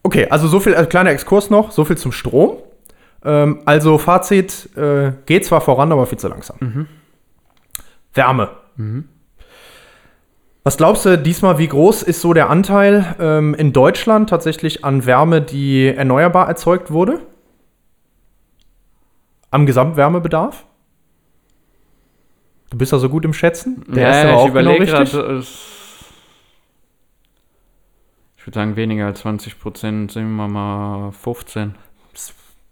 Okay, also so viel, also kleiner Exkurs noch, so viel zum Strom. Ähm, also Fazit, äh, geht zwar voran, aber viel zu langsam. Mhm. Wärme. Mhm. Was glaubst du diesmal, wie groß ist so der Anteil ähm, in Deutschland tatsächlich an Wärme, die erneuerbar erzeugt wurde? Am Gesamtwärmebedarf? Du bist da so gut im Schätzen? Der ja, ist aber auch genau richtig. Grad, ich würde sagen, weniger als 20 Prozent, sind wir mal 15.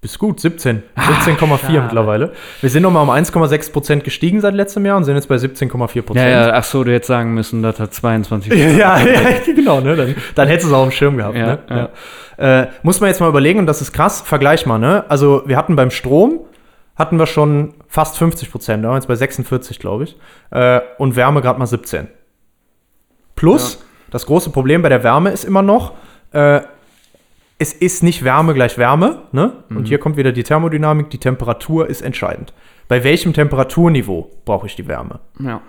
Bis gut, 17. 17,4 mittlerweile. Wir sind nochmal um 1,6 Prozent gestiegen seit letztem Jahr und sind jetzt bei 17,4 Prozent. Ja, ja, ach so, du hättest sagen müssen, das hat 22 ja, ja, genau, ne? Dann, dann hättest du es auch im Schirm gehabt, ja, ne? Ja. Ja. Äh, muss man jetzt mal überlegen, und das ist krass, vergleich mal, ne? Also, wir hatten beim Strom, hatten wir schon fast 50 Prozent, da jetzt bei 46, glaube ich. Äh, und Wärme gerade mal 17. Plus, das große Problem bei der Wärme ist immer noch, äh, es ist nicht Wärme gleich Wärme. Ne? Mhm. Und hier kommt wieder die Thermodynamik. Die Temperatur ist entscheidend. Bei welchem Temperaturniveau brauche ich die Wärme? Ja.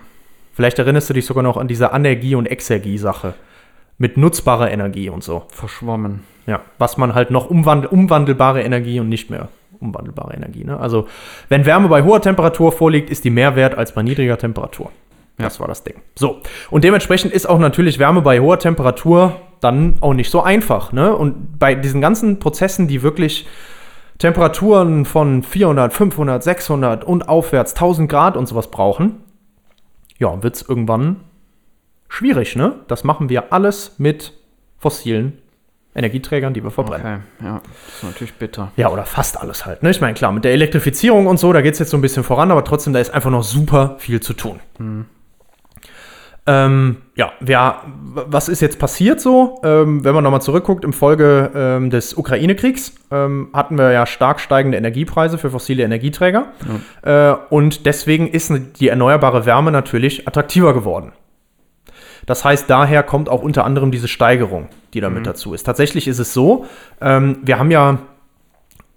Vielleicht erinnerst du dich sogar noch an diese Anergie- und Exergie-Sache. Mit nutzbarer Energie und so. Verschwommen. Ja, was man halt noch umwandel umwandelbare Energie und nicht mehr umwandelbare Energie. Ne? Also, wenn Wärme bei hoher Temperatur vorliegt, ist die mehr wert als bei niedriger Temperatur. Ja. Das war das Ding. So, und dementsprechend ist auch natürlich Wärme bei hoher Temperatur dann auch nicht so einfach. Ne? Und bei diesen ganzen Prozessen, die wirklich Temperaturen von 400, 500, 600 und aufwärts 1000 Grad und sowas brauchen, ja, wird es irgendwann schwierig. Ne? Das machen wir alles mit fossilen Energieträgern, die wir verbrennen. Okay, ja, das ist natürlich bitter. Ja, oder fast alles halt. Ne? Ich meine, klar, mit der Elektrifizierung und so, da geht es jetzt so ein bisschen voran, aber trotzdem, da ist einfach noch super viel zu tun. Mhm. Ähm, ja, wir was ist jetzt passiert so? Ähm, wenn man nochmal zurückguckt, im Folge ähm, des Ukraine-Kriegs ähm, hatten wir ja stark steigende Energiepreise für fossile Energieträger. Äh, und deswegen ist die erneuerbare Wärme natürlich attraktiver geworden. Das heißt, daher kommt auch unter anderem diese Steigerung, die damit dazu ist. Tatsächlich ist es so, ähm, wir haben ja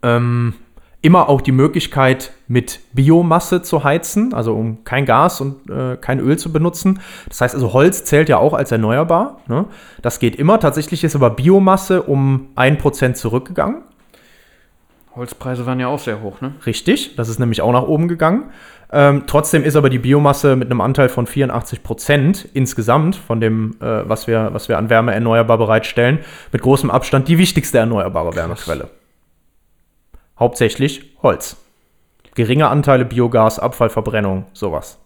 ähm, immer auch die Möglichkeit, mit Biomasse zu heizen, also um kein Gas und äh, kein Öl zu benutzen. Das heißt also, Holz zählt ja auch als erneuerbar. Ne? Das geht immer. Tatsächlich ist aber Biomasse um 1% zurückgegangen. Holzpreise waren ja auch sehr hoch, ne? Richtig, das ist nämlich auch nach oben gegangen. Ähm, trotzdem ist aber die Biomasse mit einem Anteil von 84 Prozent insgesamt von dem, äh, was, wir, was wir an Wärme erneuerbar bereitstellen, mit großem Abstand die wichtigste erneuerbare Wärmequelle. Hauptsächlich Holz. Geringe Anteile Biogas, Abfallverbrennung, sowas.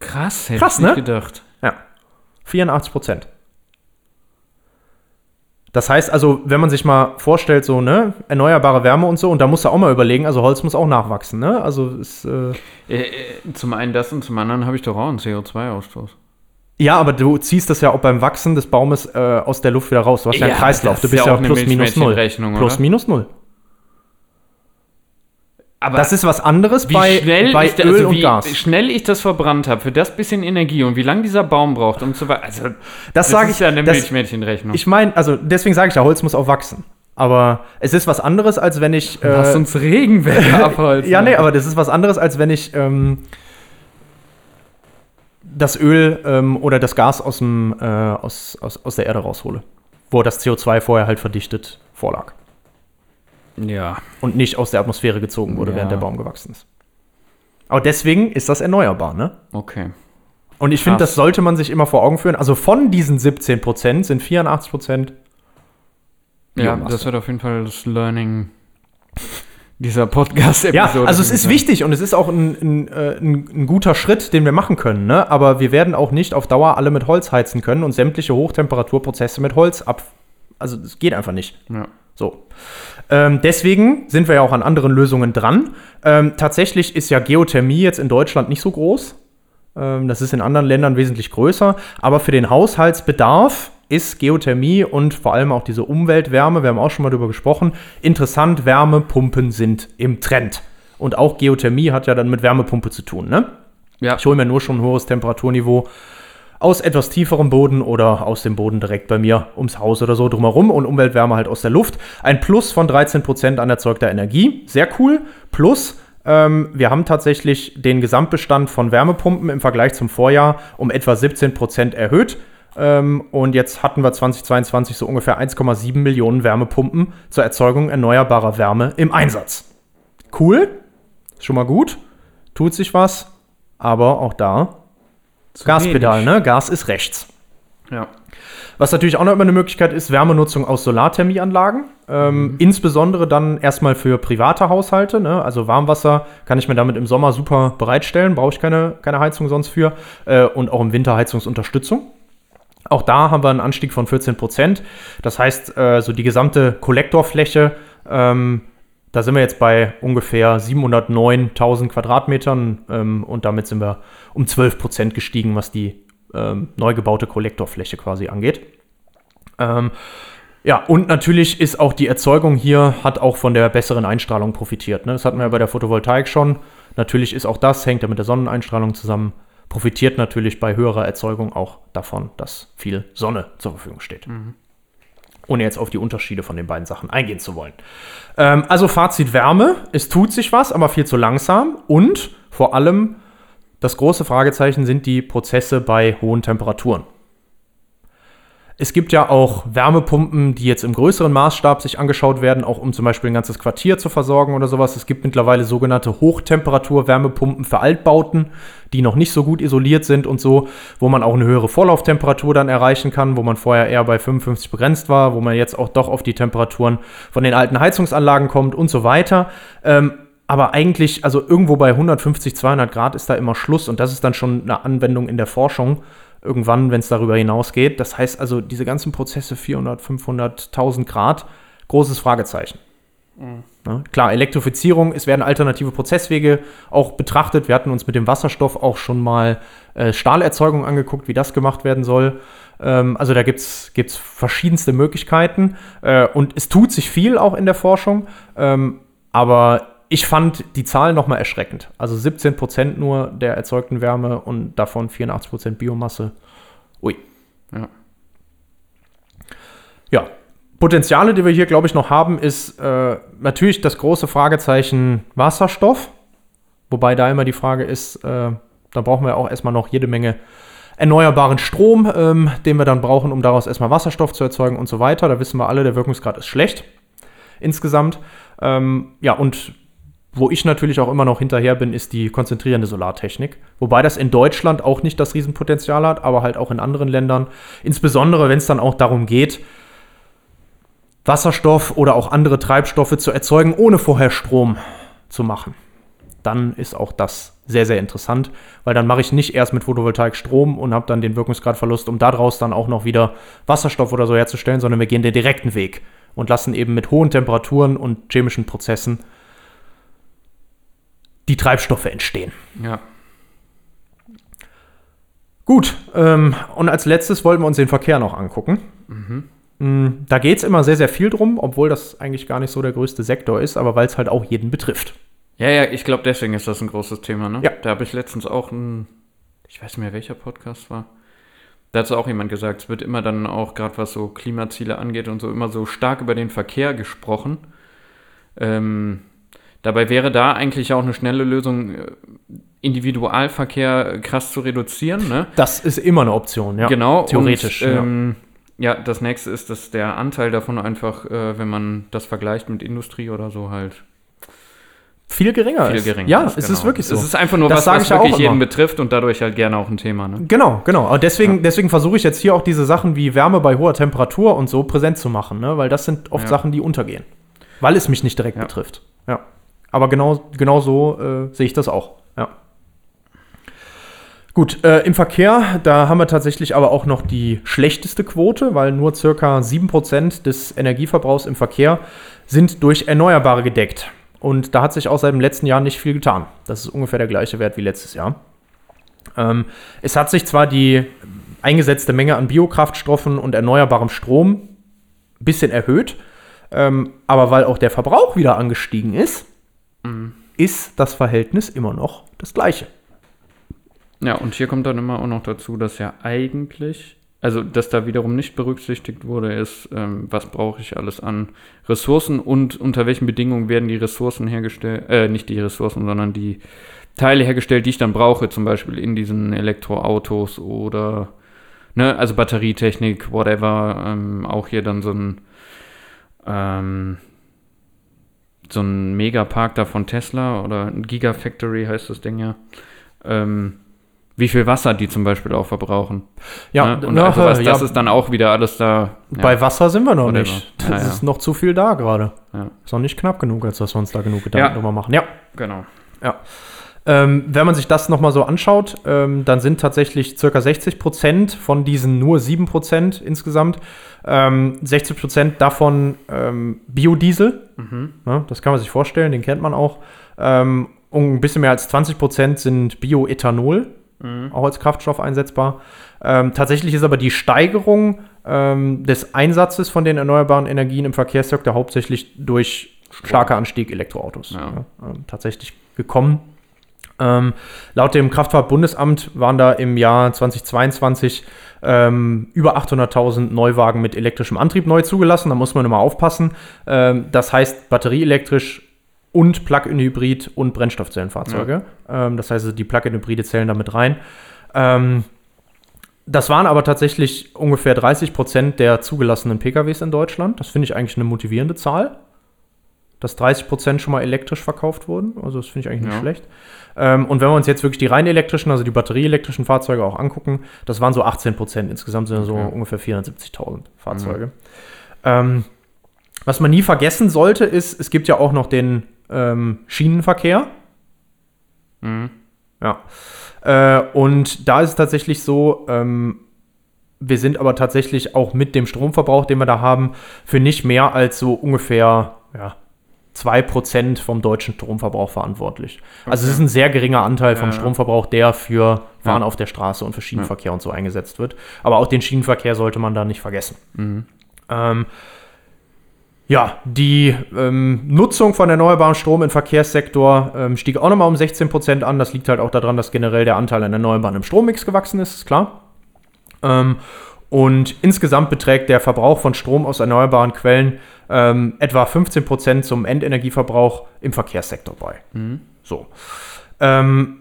Krass, hätte Krass, ich nicht ne? gedacht. Ja, 84 Prozent. Das heißt also, wenn man sich mal vorstellt, so, ne, erneuerbare Wärme und so, und da musst du auch mal überlegen, also Holz muss auch nachwachsen, ne? Also ist, äh Äh, äh, zum einen das und zum anderen habe ich doch auch einen CO2-Ausstoß. Ja, aber du ziehst das ja auch beim Wachsen des Baumes äh, aus der Luft wieder raus. Du hast ja, einen Kreislauf. Du ist bist ja ja, plus minus null. Plus minus null. Aber Das ist was anderes wie bei, schnell, bei Öl also und wie Gas. schnell ich das verbrannt habe, für das bisschen Energie und wie lange dieser Baum braucht, um zu. Also, Das sage ist ich ja eine das- Milchmädchenrechnung. Ich meine, also deswegen sage ich ja, Holz muss auch wachsen. Aber es ist was anderes, als wenn ich. Äh, Lass uns Regenwälder abholzen. ja, nee, aber das ist was anderes, als wenn ich ähm, das Öl ähm, oder das Gas aus, dem, äh, aus, aus, aus der Erde raushole. Wo das CO2 vorher halt verdichtet vorlag. Ja. Und nicht aus der Atmosphäre gezogen wurde, Ja. während der Baum gewachsen ist. Aber deswegen ist das erneuerbar, ne? Okay. Und ich finde, das sollte man sich immer vor Augen führen. Also von diesen 17 Prozent sind 84 Prozent Ja, das wird auf jeden Fall das Learning dieser Podcast-Episode. Ja, also es ist wichtig und es ist auch ein, ein, äh, ein, ein guter Schritt, den wir machen können. Ne? Aber wir werden auch nicht auf Dauer alle mit Holz heizen können und sämtliche Hochtemperaturprozesse mit Holz ab. Also das geht einfach nicht. Ja. So. Ähm, deswegen sind wir ja auch an anderen Lösungen dran. Ähm, tatsächlich ist ja Geothermie jetzt in Deutschland nicht so groß. Ähm, das ist in anderen Ländern wesentlich größer. Aber für den Haushaltsbedarf ist Geothermie und vor allem auch diese Umweltwärme, wir haben auch schon mal darüber gesprochen, interessant. Wärmepumpen sind im Trend. Und auch Geothermie hat ja dann mit Wärmepumpe zu tun. Ne? Ja. Ich hole mir nur schon ein hohes Temperaturniveau aus etwas tieferem Boden oder aus dem Boden direkt bei mir ums Haus oder so drumherum und Umweltwärme halt aus der Luft. Ein Plus von 13% an erzeugter Energie. Sehr cool. Plus, ähm, wir haben tatsächlich den Gesamtbestand von Wärmepumpen im Vergleich zum Vorjahr um etwa 17% erhöht. Ähm, und jetzt hatten wir 2022 so ungefähr 1,7 Millionen Wärmepumpen zur Erzeugung erneuerbarer Wärme im Einsatz. Cool, schon mal gut, tut sich was, aber auch da Gaspedal, wenig. ne? Gas ist rechts. Ja. Was natürlich auch noch immer eine Möglichkeit ist, Wärmenutzung aus Solarthermieanlagen. Ähm, Insbesondere dann erstmal für private Haushalte. Ne? Also Warmwasser kann ich mir damit im Sommer super bereitstellen, brauche ich keine, keine Heizung sonst für. Äh, und auch im Winter Heizungsunterstützung. Auch da haben wir einen Anstieg von 14 Prozent. Das heißt, äh, so die gesamte Kollektorfläche, ähm, da sind wir jetzt bei ungefähr 709.000 Quadratmetern ähm, und damit sind wir um 12 Prozent gestiegen, was die ähm, neu gebaute Kollektorfläche quasi angeht. Ähm, ja, und natürlich ist auch die Erzeugung hier, hat auch von der besseren Einstrahlung profitiert. Ne? Das hatten wir ja bei der Photovoltaik schon. Natürlich ist auch das, hängt ja mit der Sonneneinstrahlung zusammen, profitiert natürlich bei höherer Erzeugung auch davon, dass viel Sonne zur Verfügung steht. Ohne jetzt auf die Unterschiede von den beiden Sachen eingehen zu wollen. Ähm, also Fazit Wärme, es tut sich was, aber viel zu langsam. Und vor allem das große Fragezeichen sind die Prozesse bei hohen Temperaturen. Es gibt ja auch Wärmepumpen, die jetzt im größeren Maßstab sich angeschaut werden, auch um zum Beispiel ein ganzes Quartier zu versorgen oder sowas. Es gibt mittlerweile sogenannte Hochtemperatur-Wärmepumpen für Altbauten, die noch nicht so gut isoliert sind und so, wo man auch eine höhere Vorlauftemperatur dann erreichen kann, wo man vorher eher bei 55 begrenzt war, wo man jetzt auch doch auf die Temperaturen von den alten Heizungsanlagen kommt und so weiter. Ähm, aber eigentlich, also irgendwo bei 150, 200 Grad ist da immer Schluss und das ist dann schon eine Anwendung in der Forschung irgendwann, wenn es darüber hinausgeht. Das heißt also, diese ganzen Prozesse 400, 500, 1000 Grad, großes Fragezeichen. Ne? Klar, Elektrifizierung, es werden alternative Prozesswege auch betrachtet. Wir hatten uns mit dem Wasserstoff auch schon mal äh, Stahlerzeugung angeguckt, wie das gemacht werden soll. Ähm, also da gibt es verschiedenste Möglichkeiten äh, und es tut sich viel auch in der Forschung. Ähm, aber ich fand die Zahlen nochmal erschreckend. Also 17 Prozent nur der erzeugten Wärme und davon 84 Prozent Biomasse. Ui. Ja. Ja, Potenziale, die wir hier, glaube ich, noch haben, ist äh, natürlich das große Fragezeichen Wasserstoff. Wobei da immer die Frage ist, äh, da brauchen wir auch erstmal noch jede Menge erneuerbaren Strom, ähm, den wir dann brauchen, um daraus erstmal Wasserstoff zu erzeugen und so weiter. Da wissen wir alle, der Wirkungsgrad ist schlecht insgesamt. Ähm, ja, und wo ich natürlich auch immer noch hinterher bin, ist die konzentrierende Solartechnik. Wobei das in Deutschland auch nicht das Riesenpotenzial hat, aber halt auch in anderen Ländern. Insbesondere, wenn es dann auch darum geht, Wasserstoff oder auch andere Treibstoffe zu erzeugen, ohne vorher Strom zu machen. Dann ist auch das sehr, sehr interessant, weil dann mache ich nicht erst mit Photovoltaik Strom und habe dann den Wirkungsgradverlust, um daraus dann auch noch wieder Wasserstoff oder so herzustellen, sondern wir gehen den direkten Weg und lassen eben mit hohen Temperaturen und chemischen Prozessen die Treibstoffe entstehen. Ja. Gut, ähm, und als letztes wollten wir uns den Verkehr noch angucken. Mm, Da geht es immer sehr, sehr viel drum, obwohl das eigentlich gar nicht so der größte Sektor ist, aber weil es halt auch jeden betrifft. Ja, ja, ich glaube, deswegen ist das ein großes Thema, ne? Ja. Da habe ich letztens auch ein, ich weiß nicht mehr, welcher Podcast war. Da hat auch jemand gesagt, es wird immer dann auch, gerade was so Klimaziele angeht und so, immer so stark über den Verkehr gesprochen. Ähm, dabei wäre da eigentlich auch eine schnelle Lösung, äh, Individualverkehr krass zu reduzieren, ne? Das ist immer eine Option, ja. Genau. Theoretisch. Und, ähm, ja. das nächste ist, dass der Anteil davon einfach, äh, wenn man das vergleicht mit Industrie oder so, halt ja. Viel geringer viel ist. geringer ja, ist. es genau. ist wirklich so. Es ist einfach nur Das was, was ich ja auch wirklich jeden betrifft und dadurch halt gerne auch ein Thema. Ne? Genau, genau. Aber deswegen, Ja. deswegen versuche ich jetzt hier auch diese Sachen wie Wärme bei hoher Temperatur und so präsent zu machen, ne? weil das sind oft Ja. Sachen, die untergehen. Weil es mich nicht direkt Ja. betrifft. Ja. Aber genau, genau so äh, sehe ich das auch. Ja. Gut, äh, im Verkehr, da haben wir tatsächlich aber auch noch die schlechteste Quote, weil nur circa 7% des Energieverbrauchs im Verkehr sind durch Erneuerbare gedeckt. Und da hat sich auch seit dem letzten Jahr nicht viel getan. Das ist ungefähr der gleiche Wert wie letztes Jahr. Ähm, es hat sich zwar die eingesetzte Menge an Biokraftstoffen und erneuerbarem Strom ein bisschen erhöht, ähm, aber weil auch der Verbrauch wieder angestiegen ist, ist das Verhältnis immer noch das gleiche. Ja, und hier kommt dann immer auch noch dazu, dass ja eigentlich, also dass da wiederum nicht berücksichtigt wurde, ist, ähm, was brauche ich alles an Ressourcen und unter welchen Bedingungen werden die Ressourcen hergestellt, äh, nicht die Ressourcen, sondern die Teile hergestellt, die ich dann brauche, zum Beispiel in diesen Elektroautos oder, ne, also Batterietechnik, whatever, ähm, auch hier dann so ein, ähm, so ein Megapark da von Tesla oder ein Gigafactory heißt das Ding ja. Ähm, wie viel Wasser die zum Beispiel auch verbrauchen. Ja, ne? Und na, also was, das ja, ist dann auch wieder alles da. Ja, bei Wasser sind wir noch Whatever. nicht. Das Ja, ja. ist noch zu viel da gerade. Ja. Ist noch nicht knapp genug, als dass wir uns da genug Gedanken Ja. drüber machen. Ja. genau. Ähm, wenn man sich das nochmal so anschaut, ähm, dann sind tatsächlich circa 60 Prozent von diesen nur 7 Prozent insgesamt, ähm, 60 Prozent davon ähm, Biodiesel. Ja, das kann man sich vorstellen, den kennt man auch. Ähm, und ein bisschen mehr als 20 Prozent sind Bioethanol, auch als Kraftstoff einsetzbar. Ähm, tatsächlich ist aber die Steigerung des Einsatzes von den erneuerbaren Energien im Verkehrssektor hauptsächlich durch starker Anstieg Elektroautos Ja. ja, tatsächlich gekommen. Ähm, laut dem Kraftfahrtbundesamt waren da im Jahr 2022 ähm, über 800.000 Neuwagen mit elektrischem Antrieb neu zugelassen. Da muss man immer aufpassen. Ähm, das heißt batterieelektrisch und Plug-in-Hybrid und Brennstoffzellenfahrzeuge. Ähm, das heißt, die Plug-in-Hybride zählen damit rein. Ähm, das waren aber tatsächlich ungefähr 30 Prozent der zugelassenen PKWs in Deutschland. Das finde ich eigentlich eine motivierende Zahl, dass 30 Prozent schon mal elektrisch verkauft wurden. Also das finde ich eigentlich nicht Ja. schlecht. Ähm, und wenn wir uns jetzt wirklich die rein elektrischen, also die batterieelektrischen Fahrzeuge auch angucken, das waren so 18 Prozent. Insgesamt sind das so Okay. ungefähr 470.000 Fahrzeuge. Ähm, was man nie vergessen sollte, ist, es gibt ja auch noch den ähm, Schienenverkehr. Mhm. Ja. Äh, und da ist es tatsächlich so, ähm, wir sind aber tatsächlich auch mit dem Stromverbrauch, den wir da haben, für nicht mehr als so ungefähr ja, 2% vom deutschen Stromverbrauch verantwortlich. Also es ist ein sehr geringer Anteil vom Ja, ja. Stromverbrauch, der für Fahren Ja. auf der Straße und für Schienenverkehr und so eingesetzt wird. Aber auch den Schienenverkehr sollte man da nicht vergessen. Ähm, ja, die ähm, Nutzung von erneuerbarem Strom im Verkehrssektor ähm, stieg auch nochmal um 16% an. Das liegt halt auch daran, dass generell der Anteil an Erneuerbaren im Strommix gewachsen ist, ist klar. Ähm, und insgesamt beträgt der Verbrauch von Strom aus erneuerbaren Quellen ähm, etwa 15% zum Endenergieverbrauch im Verkehrssektor bei. So. Ähm,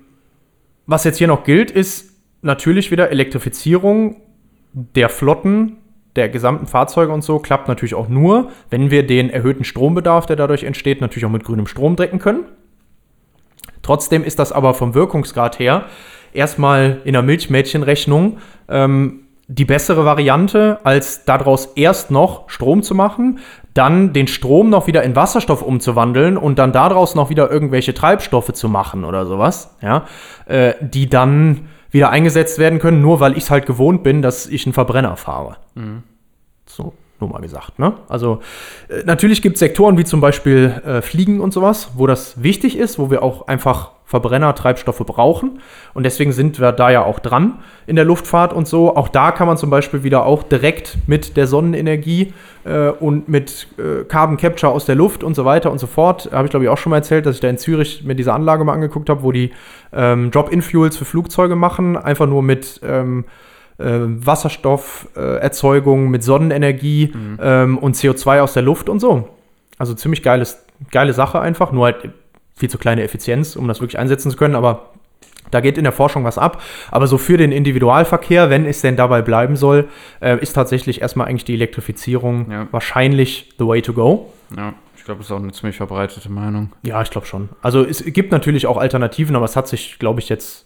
was jetzt hier noch gilt, ist natürlich wieder Elektrifizierung der Flotten, der gesamten Fahrzeuge und so, klappt natürlich auch nur, wenn wir den erhöhten Strombedarf, der dadurch entsteht, natürlich auch mit grünem Strom decken können. Trotzdem ist das aber vom Wirkungsgrad her erstmal in der Milchmädchenrechnung ähm, die bessere Variante, als daraus erst noch Strom zu machen, dann den Strom noch wieder in Wasserstoff umzuwandeln und dann daraus noch wieder irgendwelche Treibstoffe zu machen oder sowas, ja, äh, die dann wieder eingesetzt werden können, nur weil ich es halt gewohnt bin, dass ich einen Verbrenner fahre. So, nur mal gesagt. Ne? Also äh, natürlich gibt es Sektoren wie zum Beispiel äh, Fliegen und sowas, wo das wichtig ist, wo wir auch einfach Verbrenner-Treibstoffe brauchen. Und deswegen sind wir da ja auch dran in der Luftfahrt und so. Auch da kann man zum Beispiel wieder auch direkt mit der Sonnenenergie äh, und mit äh, Carbon Capture aus der Luft und so weiter und so fort. Habe ich glaube ich auch schon mal erzählt, dass ich da in Zürich mir diese Anlage mal angeguckt habe, wo die ähm, Drop-in-Fuels für Flugzeuge machen. Einfach nur mit ähm, äh, Wasserstofferzeugung mit Sonnenenergie ähm, und CO2 aus der Luft und so. Also ziemlich geiles, geile Sache einfach, nur halt viel zu kleine Effizienz, um das wirklich einsetzen zu können, aber da geht in der Forschung was ab. Aber so für den Individualverkehr, wenn es denn dabei bleiben soll, äh, ist tatsächlich erstmal eigentlich die Elektrifizierung Ja. wahrscheinlich the way to go. Ja, ich glaube, das ist auch eine ziemlich verbreitete Meinung. Ja, ich glaube schon. Also es gibt natürlich auch Alternativen, aber es hat sich, glaube ich, jetzt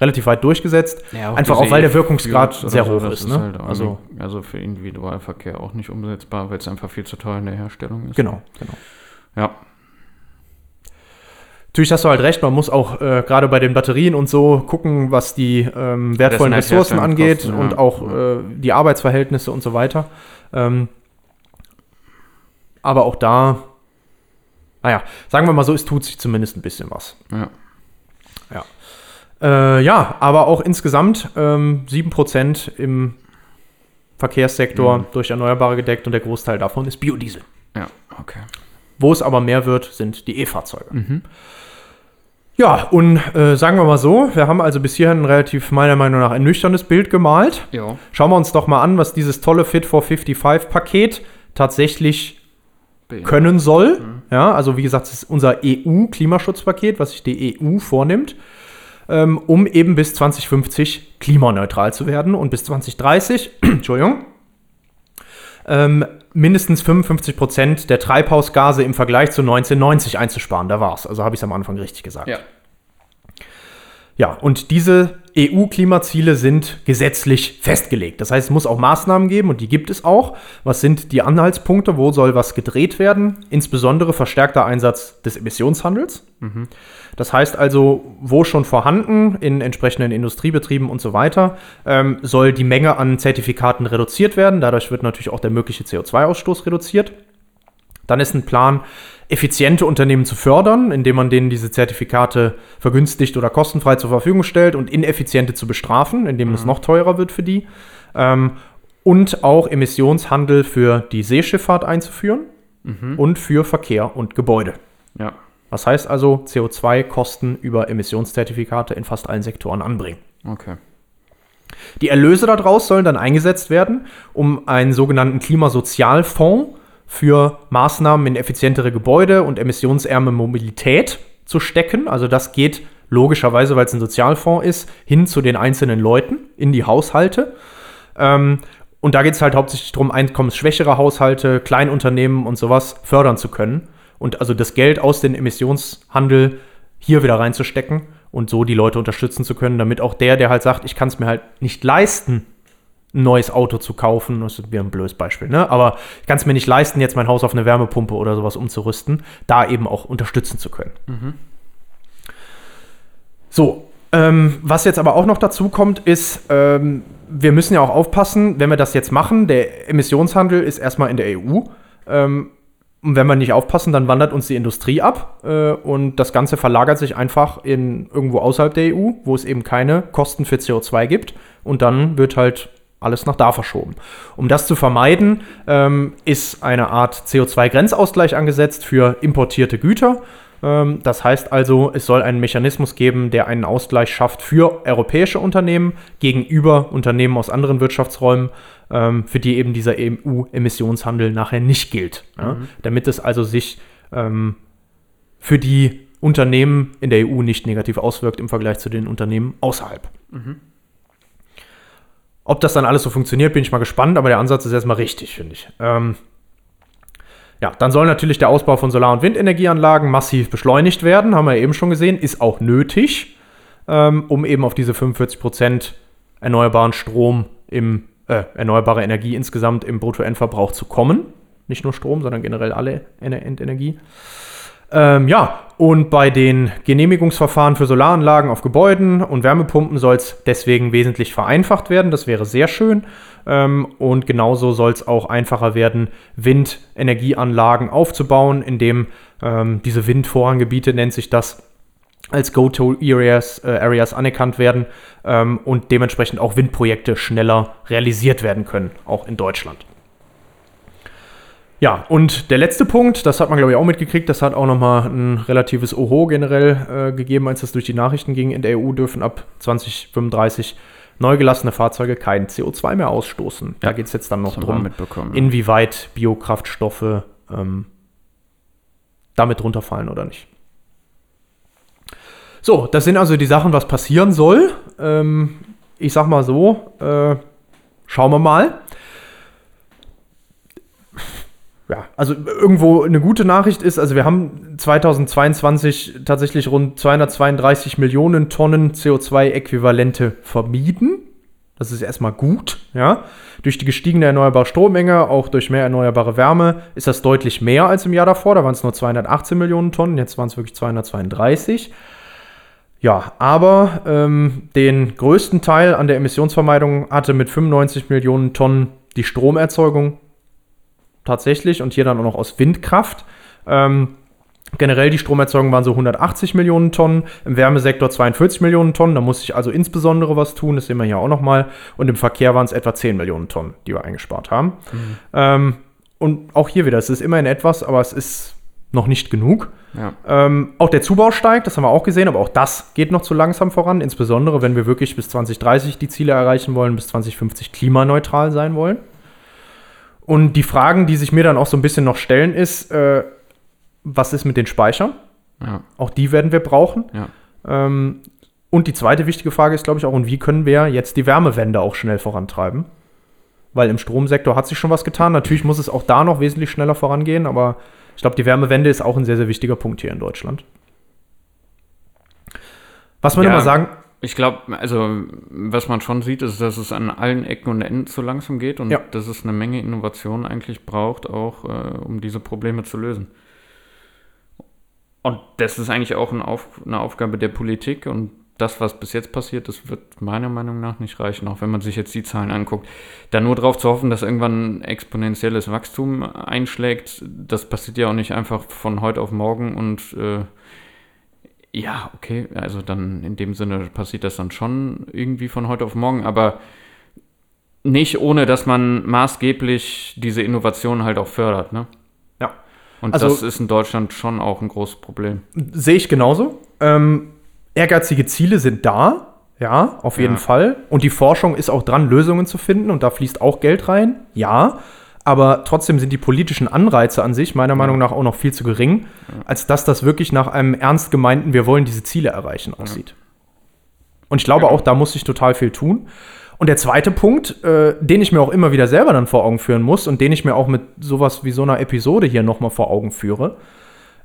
relativ weit durchgesetzt. Ja, Einfach auch, weil der Wirkungsgrad sehr so, hoch ist. Ne? halt auch also, also für Individualverkehr auch nicht umsetzbar, weil es einfach viel zu teuer in der Herstellung ist. genau, genau. Ja. Natürlich hast du halt recht, man muss auch äh, gerade bei den Batterien und so gucken, was die ähm, wertvollen Ressourcen angeht und ja. auch Ja. äh, die Arbeitsverhältnisse und so weiter. Ähm, aber auch da, naja, sagen wir mal so, es tut sich zumindest ein bisschen was. Ja. Äh, ja, aber auch insgesamt ähm, 7% im Verkehrssektor Mhm. durch Erneuerbare gedeckt und der Großteil davon ist Biodiesel. Ja, okay. Wo es aber mehr wird, sind die E-Fahrzeuge. Mhm. Ja, und äh, sagen wir mal so, wir haben also bis hierhin ein relativ, meiner Meinung nach, ein nüchternes Bild gemalt. Ja. Schauen wir uns doch mal an, was dieses tolle Fit for 55-Paket tatsächlich können soll. Ja, also wie gesagt, es ist unser EU-Klimaschutzpaket, was sich die EU vornimmt, ähm, um eben bis 2050 klimaneutral zu werden und bis 2030, Entschuldigung, ähm, mindestens 55 Prozent der Treibhausgase im Vergleich zu 1990 einzusparen. Da war's. Also habe ich es am Anfang richtig gesagt. Ja. Ja, und diese EU-Klimaziele sind gesetzlich festgelegt. Das heißt, es muss auch Maßnahmen geben und die gibt es auch. Was sind die Anhaltspunkte? Wo soll was gedreht werden? Insbesondere verstärkter Einsatz des Emissionshandels. Das heißt also, wo schon vorhanden in entsprechenden Industriebetrieben und so weiter, ähm, soll die Menge an Zertifikaten reduziert werden. Dadurch wird natürlich auch der mögliche CO2-Ausstoß reduziert. Dann ist ein Plan, effiziente Unternehmen zu fördern, indem man denen diese Zertifikate vergünstigt oder kostenfrei zur Verfügung stellt und ineffiziente zu bestrafen, indem es noch teurer wird für die. Ähm, und auch Emissionshandel für die Seeschifffahrt einzuführen und für Verkehr und Gebäude. Ja. Das heißt also CO2-Kosten über Emissionszertifikate in fast allen Sektoren anbringen. Okay. Die Erlöse daraus sollen dann eingesetzt werden, um einen sogenannten Klimasozialfonds für Maßnahmen in effizientere Gebäude und emissionsärme Mobilität zu stecken. Also das geht logischerweise, weil es ein Sozialfonds ist, hin zu den einzelnen Leuten in die Haushalte. Ähm, und da geht es halt hauptsächlich darum, einkommensschwächere Haushalte, Kleinunternehmen und sowas fördern zu können. Und also das Geld aus dem Emissionshandel hier wieder reinzustecken und so die Leute unterstützen zu können, damit auch der, der halt sagt, ich kann es mir halt nicht leisten, ein neues Auto zu kaufen, das ist wieder ein blödes Beispiel, ne? aber ich kann es mir nicht leisten, jetzt mein Haus auf eine Wärmepumpe oder sowas umzurüsten, da eben auch unterstützen zu können. So, ähm, was jetzt aber auch noch dazu kommt, ist, ähm, wir müssen ja auch aufpassen, wenn wir das jetzt machen, der Emissionshandel ist erstmal in der EU. Ähm, Und wenn wir nicht aufpassen, dann wandert uns die Industrie ab äh, und das Ganze verlagert sich einfach in irgendwo außerhalb der EU, wo es eben keine Kosten für CO2 gibt. Und dann wird halt alles nach da verschoben. Um das zu vermeiden, ähm, ist eine Art CO2-Grenzausgleich angesetzt für importierte Güter. Ähm, das heißt also, es soll einen Mechanismus geben, der einen Ausgleich schafft für europäische Unternehmen gegenüber Unternehmen aus anderen Wirtschaftsräumen, ähm, für die eben dieser EU-Emissionshandel nachher nicht gilt. Mhm. Ja? Damit es also sich ähm, für die Unternehmen in der EU nicht negativ auswirkt im Vergleich zu den Unternehmen außerhalb. Mhm. Ob das dann alles so funktioniert, bin ich mal gespannt, aber der Ansatz ist erstmal richtig, finde ich. Ähm, ja, dann soll natürlich der Ausbau von Solar- und Windenergieanlagen massiv beschleunigt werden, haben wir eben schon gesehen, ist auch nötig, ähm, um eben auf diese 45% erneuerbaren Strom im, äh, erneuerbare Energie insgesamt im Bruttoendverbrauch zu kommen. Nicht nur Strom, sondern generell alle Endenergie. Ähm, ja, und bei den Genehmigungsverfahren für Solaranlagen auf Gebäuden und Wärmepumpen soll es deswegen wesentlich vereinfacht werden. Das wäre sehr schön. Ähm, und genauso soll es auch einfacher werden, Windenergieanlagen aufzubauen, indem ähm, diese Windvorranggebiete, nennt sich das, als Go-To-Areas äh, Areas anerkannt werden ähm, und dementsprechend auch Windprojekte schneller realisiert werden können, auch in Deutschland. Ja, und der letzte Punkt, das hat man glaube ich auch mitgekriegt, das hat auch nochmal ein relatives Oho generell äh, gegeben, als das durch die Nachrichten ging. In der EU dürfen ab 2035 neu gelassene Fahrzeuge kein CO2 mehr ausstoßen. Ja, da geht es jetzt dann noch drum, inwieweit Biokraftstoffe ähm, damit runterfallen oder nicht. So, das sind also die Sachen, was passieren soll. Ähm, ich sag mal so, äh, schauen wir mal ja, also irgendwo eine gute Nachricht ist, also wir haben 2022 tatsächlich rund 232 Millionen Tonnen CO2-Äquivalente vermieden. Das ist erstmal gut, ja. Durch die gestiegene erneuerbare Strommenge, auch durch mehr erneuerbare Wärme, ist das deutlich mehr als im Jahr davor. Da waren es nur 218 Millionen Tonnen, jetzt waren es wirklich 232. Ja, aber ähm, den größten Teil an der Emissionsvermeidung hatte mit 95 Millionen Tonnen die Stromerzeugung tatsächlich und hier dann auch noch aus Windkraft. Ähm, generell die Stromerzeugung waren so 180 Millionen Tonnen, im Wärmesektor 42 Millionen Tonnen, da muss ich also insbesondere was tun, das sehen wir hier auch nochmal. Und im Verkehr waren es etwa 10 Millionen Tonnen, die wir eingespart haben. Mhm. Ähm, und auch hier wieder, es ist immerhin etwas, aber es ist noch nicht genug. Ja. Ähm, auch der Zubau steigt, das haben wir auch gesehen, aber auch das geht noch zu langsam voran, insbesondere wenn wir wirklich bis 2030 die Ziele erreichen wollen, bis 2050 klimaneutral sein wollen. Und die Fragen, die sich mir dann auch so ein bisschen noch stellen, ist, äh, was ist mit den Speichern? Ja. Auch die werden wir brauchen. Ja. Ähm, und die zweite wichtige Frage ist, glaube ich, auch, und wie können wir jetzt die Wärmewende auch schnell vorantreiben? Weil im Stromsektor hat sich schon was getan. Natürlich muss es auch da noch wesentlich schneller vorangehen, aber ich glaube, die Wärmewende ist auch ein sehr, sehr wichtiger Punkt hier in Deutschland. Was man ja. immer sagen, ich glaube, also was man schon sieht, ist, dass es an allen Ecken und Enden zu langsam geht und ja. dass es eine Menge Innovation eigentlich braucht, auch äh, um diese Probleme zu lösen. Und das ist eigentlich auch ein Auf, eine Aufgabe der Politik und das, was bis jetzt passiert, das wird meiner Meinung nach nicht reichen, auch wenn man sich jetzt die Zahlen anguckt. Da nur darauf zu hoffen, dass irgendwann exponentielles Wachstum einschlägt, das passiert ja auch nicht einfach von heute auf morgen und äh, ja, okay, also dann in dem Sinne passiert das dann schon irgendwie von heute auf morgen, aber nicht ohne, dass man maßgeblich diese Innovation halt auch fördert, ne? Ja. Und also, das ist in Deutschland schon auch ein großes Problem. Sehe ich genauso. Ähm, ehrgeizige Ziele sind da, ja, auf jeden ja. Fall. Und die Forschung ist auch dran, Lösungen zu finden und da fließt auch Geld rein, ja aber trotzdem sind die politischen Anreize an sich meiner Meinung nach auch noch viel zu gering, als dass das wirklich nach einem ernst gemeinten, wir wollen diese Ziele erreichen aussieht. Und ich glaube ja. auch, da muss sich total viel tun. Und der zweite Punkt, äh, den ich mir auch immer wieder selber dann vor Augen führen muss und den ich mir auch mit sowas wie so einer Episode hier nochmal vor Augen führe,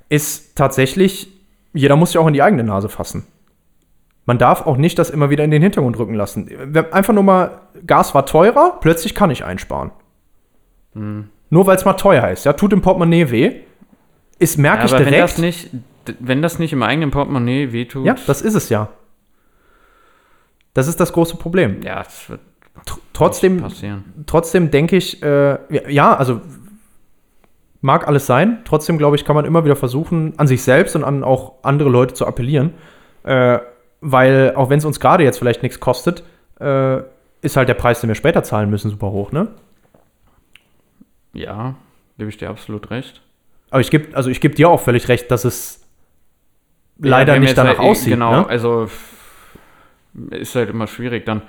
ist tatsächlich, jeder muss sich auch in die eigene Nase fassen. Man darf auch nicht das immer wieder in den Hintergrund rücken lassen. Einfach nur mal, Gas war teurer, plötzlich kann ich einsparen. Hm. Nur weil es mal teuer ist. Ja, tut im Portemonnaie weh. Ist merke ja, ich direkt. Wenn das, nicht, wenn das nicht im eigenen Portemonnaie wehtut. Ja, das ist es ja. Das ist das große Problem. Ja, das wird trotzdem, passieren. Trotzdem denke ich, äh, ja, also mag alles sein. Trotzdem, glaube ich, kann man immer wieder versuchen, an sich selbst und an auch andere Leute zu appellieren. Äh, weil, auch wenn es uns gerade jetzt vielleicht nichts kostet, äh, ist halt der Preis, den wir später zahlen müssen, super hoch, ne? Ja, gebe ich dir absolut recht. Aber ich gebe also ich geb dir auch völlig recht, dass es Ja, leider nicht danach halt, aussieht. Genau, Ne? also ist halt immer schwierig. Dann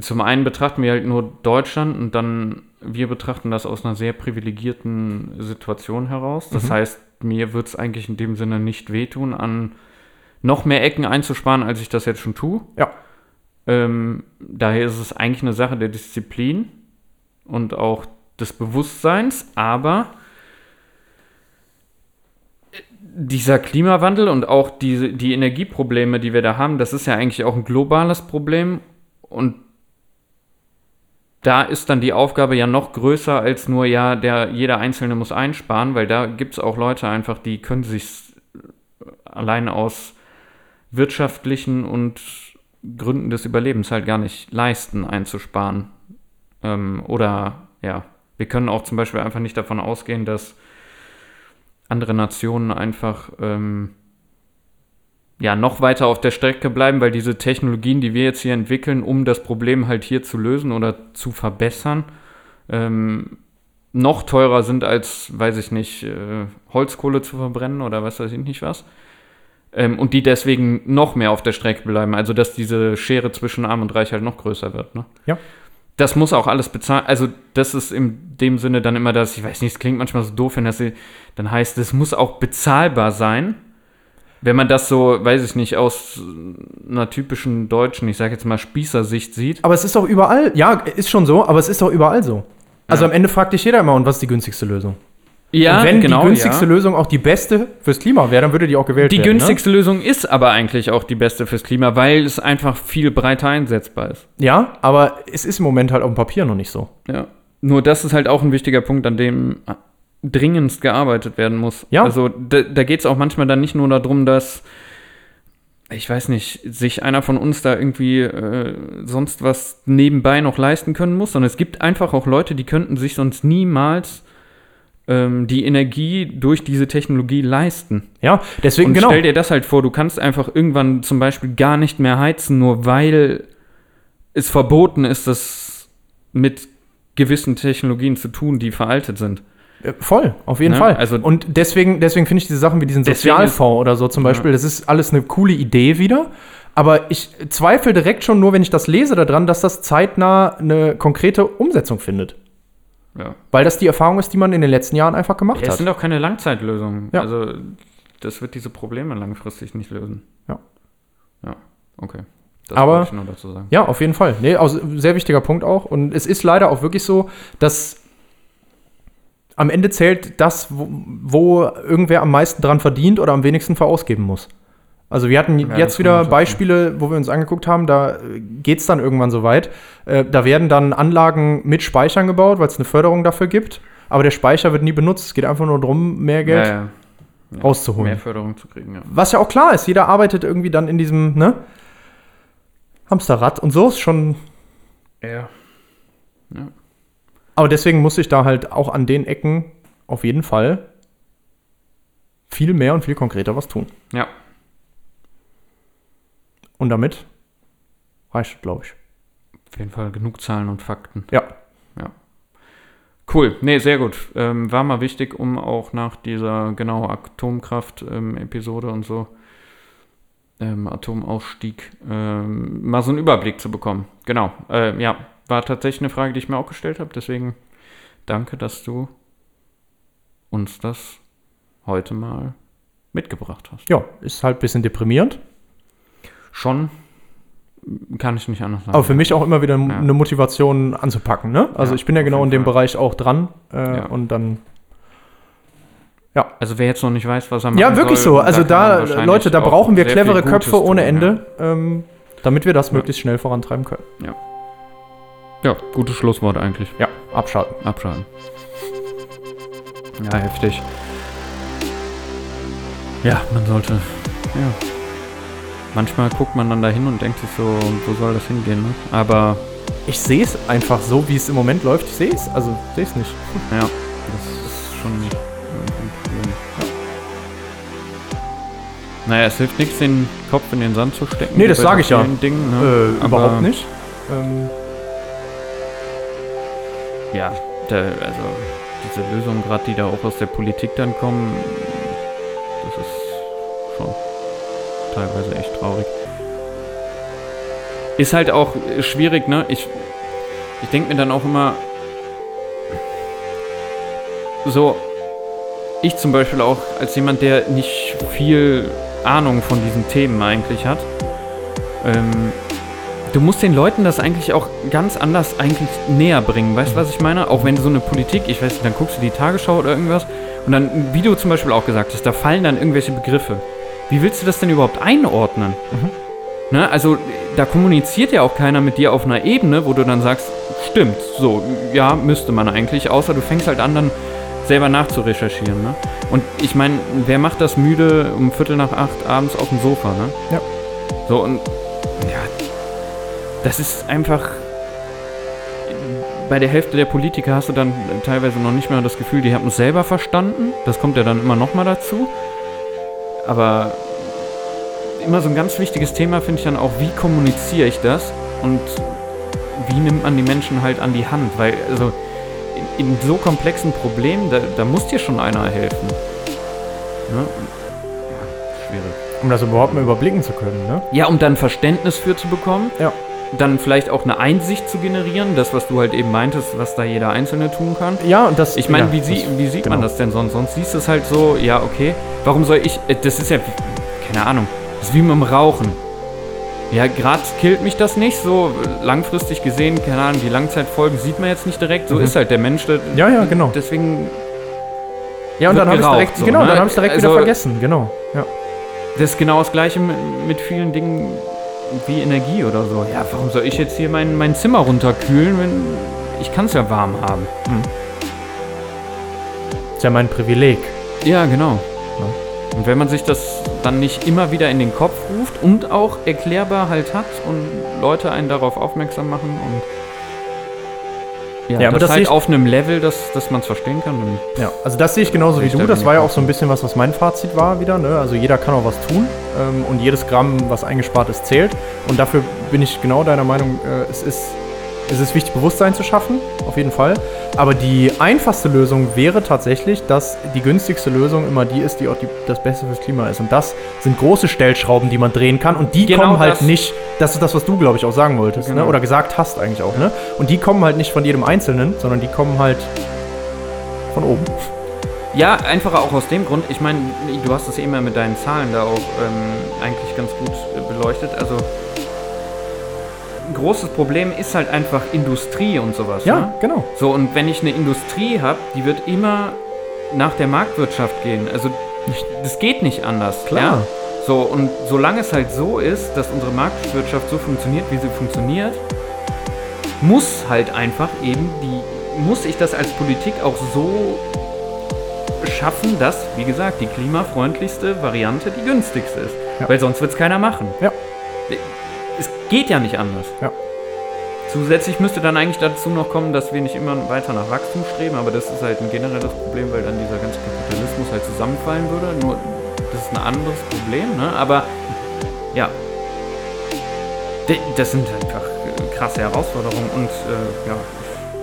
zum einen betrachten wir halt nur Deutschland und dann wir betrachten das aus einer sehr privilegierten Situation heraus. Das Mhm. heißt, mir wird es eigentlich in dem Sinne nicht wehtun, an noch mehr Ecken einzusparen, als ich das jetzt schon tue. Ja. Ähm, daher ist es eigentlich eine Sache der Disziplin und auch des Bewusstseins, aber dieser Klimawandel und auch diese, die Energieprobleme, die wir da haben, das ist ja eigentlich auch ein globales Problem und da ist dann die Aufgabe ja noch größer als nur, ja, der, jeder Einzelne muss einsparen, weil da gibt es auch Leute einfach, die können sich allein aus wirtschaftlichen und Gründen des Überlebens halt gar nicht leisten, einzusparen. Ähm, oder ja, wir können auch zum Beispiel einfach nicht davon ausgehen, dass andere Nationen einfach ähm, ja noch weiter auf der Strecke bleiben, weil diese Technologien, die wir jetzt hier entwickeln, um das Problem halt hier zu lösen oder zu verbessern, ähm, noch teurer sind als, weiß ich nicht, äh, Holzkohle zu verbrennen oder was weiß ich nicht was. Ähm, und die deswegen noch mehr auf der Strecke bleiben. Also, dass diese Schere zwischen Arm und Reich halt noch größer wird. Ne? Ja. Das muss auch alles bezahlen. Also, das ist in dem Sinne dann immer das, ich weiß nicht, es klingt manchmal so doof, wenn das dann heißt, es muss auch bezahlbar sein. Wenn man das so, weiß ich nicht, aus einer typischen deutschen, ich sage jetzt mal Spießersicht sieht. Aber es ist doch überall, ja, ist schon so, aber es ist doch überall so. Also Ja. am Ende fragt dich jeder immer, und was ist die günstigste Lösung? Ja, und wenn genau, die günstigste ja. Lösung auch die beste fürs Klima wäre, dann würde die auch gewählt Die werden. ne? günstigste Lösung ist aber eigentlich auch die beste fürs Klima, weil es einfach viel breiter einsetzbar ist. Ne? Ja, aber es ist im Moment halt auf dem Papier noch nicht so. Ja. Nur das ist halt auch ein wichtiger Punkt, an dem dringendst gearbeitet werden muss. Ja. Also da, da geht es auch manchmal dann nicht nur darum, dass, ich weiß nicht, sich einer von uns da irgendwie äh, sonst was nebenbei noch leisten können muss, sondern es gibt einfach auch Leute, die könnten sich sonst niemals ähm, die Energie durch diese Technologie leisten. Ja, deswegen Und genau. stell dir das halt vor, du kannst einfach irgendwann zum Beispiel gar nicht mehr heizen, nur weil es verboten ist, das mit gewissen Technologien zu tun, die veraltet sind. Äh, Voll, auf jeden Ne? Fall. Also- und deswegen, deswegen finde ich diese Sachen wie diesen Sozialfonds oder so zum Beispiel, das ist alles eine coole Idee wieder. Aber ich zweifle direkt schon nur, wenn ich das lese, daran, dass das zeitnah eine konkrete Umsetzung findet. Ja. Weil das die Erfahrung ist, die man in den letzten Jahren einfach gemacht Es hat. sind auch keine Langzeitlösungen. Ja. Also das wird diese Probleme langfristig nicht lösen. Ja. Ja, okay. Das Aber- ich nur dazu sagen. Ja, auf jeden Fall. Nee, also sehr wichtiger Punkt auch. Und es ist leider auch wirklich so, dass am Ende zählt das, wo, wo irgendwer am meisten dran verdient oder am wenigsten verausgeben muss. Also wir hatten das jetzt wieder Beispiele, wo wir uns angeguckt haben, da geht es dann irgendwann so weit. Äh, da werden dann Anlagen mit Speichern gebaut, weil es eine Förderung dafür gibt. Aber der Speicher wird nie benutzt. Es geht einfach nur darum, mehr Geld ja, ja. rauszuholen. Mehr Förderung zu kriegen, ja. Was ja auch klar ist, jeder arbeitet irgendwie dann in diesem ne, Hamsterrad und so ist schon Ja. Aber deswegen muss ich da halt auch an den Ecken auf jeden Fall viel mehr und viel konkreter was tun. Ja. Und damit reicht, glaube ich. Auf jeden Fall genug Zahlen und Fakten. Ja. Cool, nee, sehr gut. Ähm, war mal wichtig, um auch nach dieser genau Atomkraft-Episode und so, ähm, Atomausstieg, ähm, mal so einen Überblick zu bekommen. Genau, äh, ja, war tatsächlich eine Frage, die ich mir auch gestellt habe. Deswegen danke, dass du uns das heute mal mitgebracht hast. Ja, ist halt ein bisschen deprimierend. Schon kann ich nicht anders sagen. Aber für mich auch immer wieder Ja. eine Motivation anzupacken. Ne? Also Ja, ich bin ja genau in dem Fall. Bereich auch dran. Äh, Ja. Und dann. Also wer jetzt noch nicht weiß, was er Ja, machen wirklich soll, so. Also da, Leute, da auch brauchen wir clevere Köpfe ohne tun, Ende, ähm, damit wir das Ja. möglichst schnell vorantreiben können. Ja. ja, gutes Schlusswort eigentlich. Ja, abschalten. Abschalten. Ja, heftig. Ja, man sollte. Ja. Manchmal guckt man dann da hin und denkt sich so, wo soll das hingehen, ne? Aber Ich sehe es einfach so, wie es im Moment läuft. Ich sehe es. Also, sehe es nicht. ja, das ist schon ein Problem. Naja, es hilft nichts, den Kopf in den Sand zu stecken. Nee, das bei sag ich ja. Dingen, ne? Äh, überhaupt nicht. Ähm, Ja, der, also diese Lösungen gerade, die da auch aus der Politik dann kommen, das ist schon teilweise echt traurig. Ist halt auch schwierig, ne? Ich, ich denke mir dann auch immer, so, ich zum Beispiel auch als jemand, der nicht viel Ahnung von diesen Themen eigentlich hat, ähm, du musst den Leuten das eigentlich auch ganz anders eigentlich näher bringen. Weißt du, was ich meine? Auch wenn so eine Politik, ich weiß nicht, dann guckst du die Tagesschau oder irgendwas und dann, wie du zum Beispiel auch gesagt hast, da fallen dann irgendwelche Begriffe. Wie willst du das denn überhaupt einordnen? Ne? Also, da kommuniziert ja auch keiner mit dir auf einer Ebene, wo du dann sagst, stimmt, so, ja, müsste man eigentlich, außer du fängst halt an, dann selber nachzurecherchieren. Ne? Und ich meine, wer macht das müde um Viertel nach acht abends auf dem Sofa? Ne? Ja. So, und ja, das ist einfach. Bei der Hälfte der Politiker hast du dann teilweise noch nicht mehr das Gefühl, die haben es selber verstanden. Das kommt ja dann immer noch mal dazu. Aber immer so ein ganz wichtiges Thema finde ich dann auch, wie kommuniziere ich das und wie nimmt man die Menschen halt an die Hand? Weil, also, in, in so komplexen Problemen, da, da muss dir schon einer helfen. Ne? Ja, schwierig. um das überhaupt mal überblicken zu können, ne? Ja, um dann Verständnis für zu bekommen. Ja. Dann vielleicht auch eine Einsicht zu generieren, das, was du halt eben meintest, was da jeder Einzelne tun kann. Ja, und das. Ich meine, ja, wie, sie, wie sieht man genau. das denn sonst? Sonst siehst du es halt so, ja, okay, warum soll ich, äh, das ist ja, keine Ahnung, das ist wie mit dem Rauchen. Ja, gerade killt mich das nicht, so langfristig gesehen, keine Ahnung, die Langzeitfolgen sieht man jetzt nicht direkt, so Mhm. ist halt der Mensch. Der, Ja, ja, genau. Deswegen, Ja, und dann habe ich direkt, so, genau, ne? dann ich direkt wieder Also- vergessen, genau. Ja. das ist genau das Gleiche mit, mit vielen Dingen wie Energie oder so. Ja, warum soll ich jetzt hier mein, mein Zimmer runterkühlen, wenn ich kann es ja warm haben? Ist ja mein Privileg. Ja, genau. Und wenn man sich das dann nicht immer wieder in den Kopf ruft und auch erklärbar halt hat und Leute einen darauf aufmerksam machen und ja, Ja, aber das, das halt auf einem Level, dass, dass man es verstehen kann. Ja, also das sehe ich genauso wie Ich du. da Das war ja auch auch so ein bisschen was, was mein Fazit war wieder. Ne? Also jeder kann auch was tun ähm, und jedes Gramm, was eingespart ist, zählt. Und dafür bin ich genau deiner Meinung, äh, es, ist, es ist wichtig, Bewusstsein zu schaffen, auf jeden Fall. Aber die einfachste Lösung wäre tatsächlich, dass die günstigste Lösung immer die ist, die auch die, das Beste fürs Klima ist. Und das sind große Stellschrauben, die man drehen kann. Und die Genau kommen halt das. nicht, das ist das, was du, glaube ich, auch sagen wolltest, Genau. ne? oder gesagt hast eigentlich auch. Ne? Und die kommen halt nicht von jedem Einzelnen, sondern die kommen halt von oben. ja, einfach auch aus dem Grund, ich meine, du hast es eben ja mit deinen Zahlen da auch ähm, eigentlich ganz gut äh, beleuchtet. Also großes Problem ist halt einfach Industrie und sowas. Ja, ne? genau. So, und wenn ich eine Industrie habe, die wird immer nach der Marktwirtschaft gehen. Also, das geht nicht anders. Klar. Ja? So, und solange es halt so ist, dass unsere Marktwirtschaft so funktioniert, wie sie funktioniert, muss halt einfach eben die, muss ich das als Politik auch so schaffen, dass, wie gesagt, die klimafreundlichste Variante die günstigste ist. Ja. Weil sonst wird es keiner machen. Ja. Es geht ja nicht anders. Ja. Zusätzlich müsste dann eigentlich dazu noch kommen, dass wir nicht immer weiter nach Wachstum streben, aber das ist halt ein generelles Problem, weil dann dieser ganze Kapitalismus halt zusammenfallen würde. Nur das ist ein anderes Problem, ne? Aber ja. Das sind einfach äh, krasse Herausforderungen und äh, ja,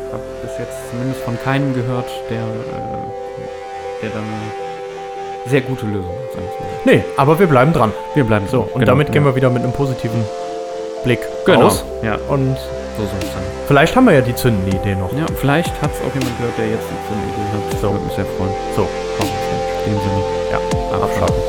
ich habe bis jetzt zumindest von keinem gehört, der, äh, der dann eine sehr gute Lösung hat. Nee, aber wir bleiben dran. Wir bleiben So, und damit gehen wir wieder mit einem positiven Blick genau. raus. Ja, Und so soll es sein. vielleicht haben wir ja die zündende Idee noch. Ja, vielleicht hat es auch jemand gehört, der jetzt so eine Idee hat. So. Würde mich sehr freuen. So, In dem Sinne. ja, Abschalten.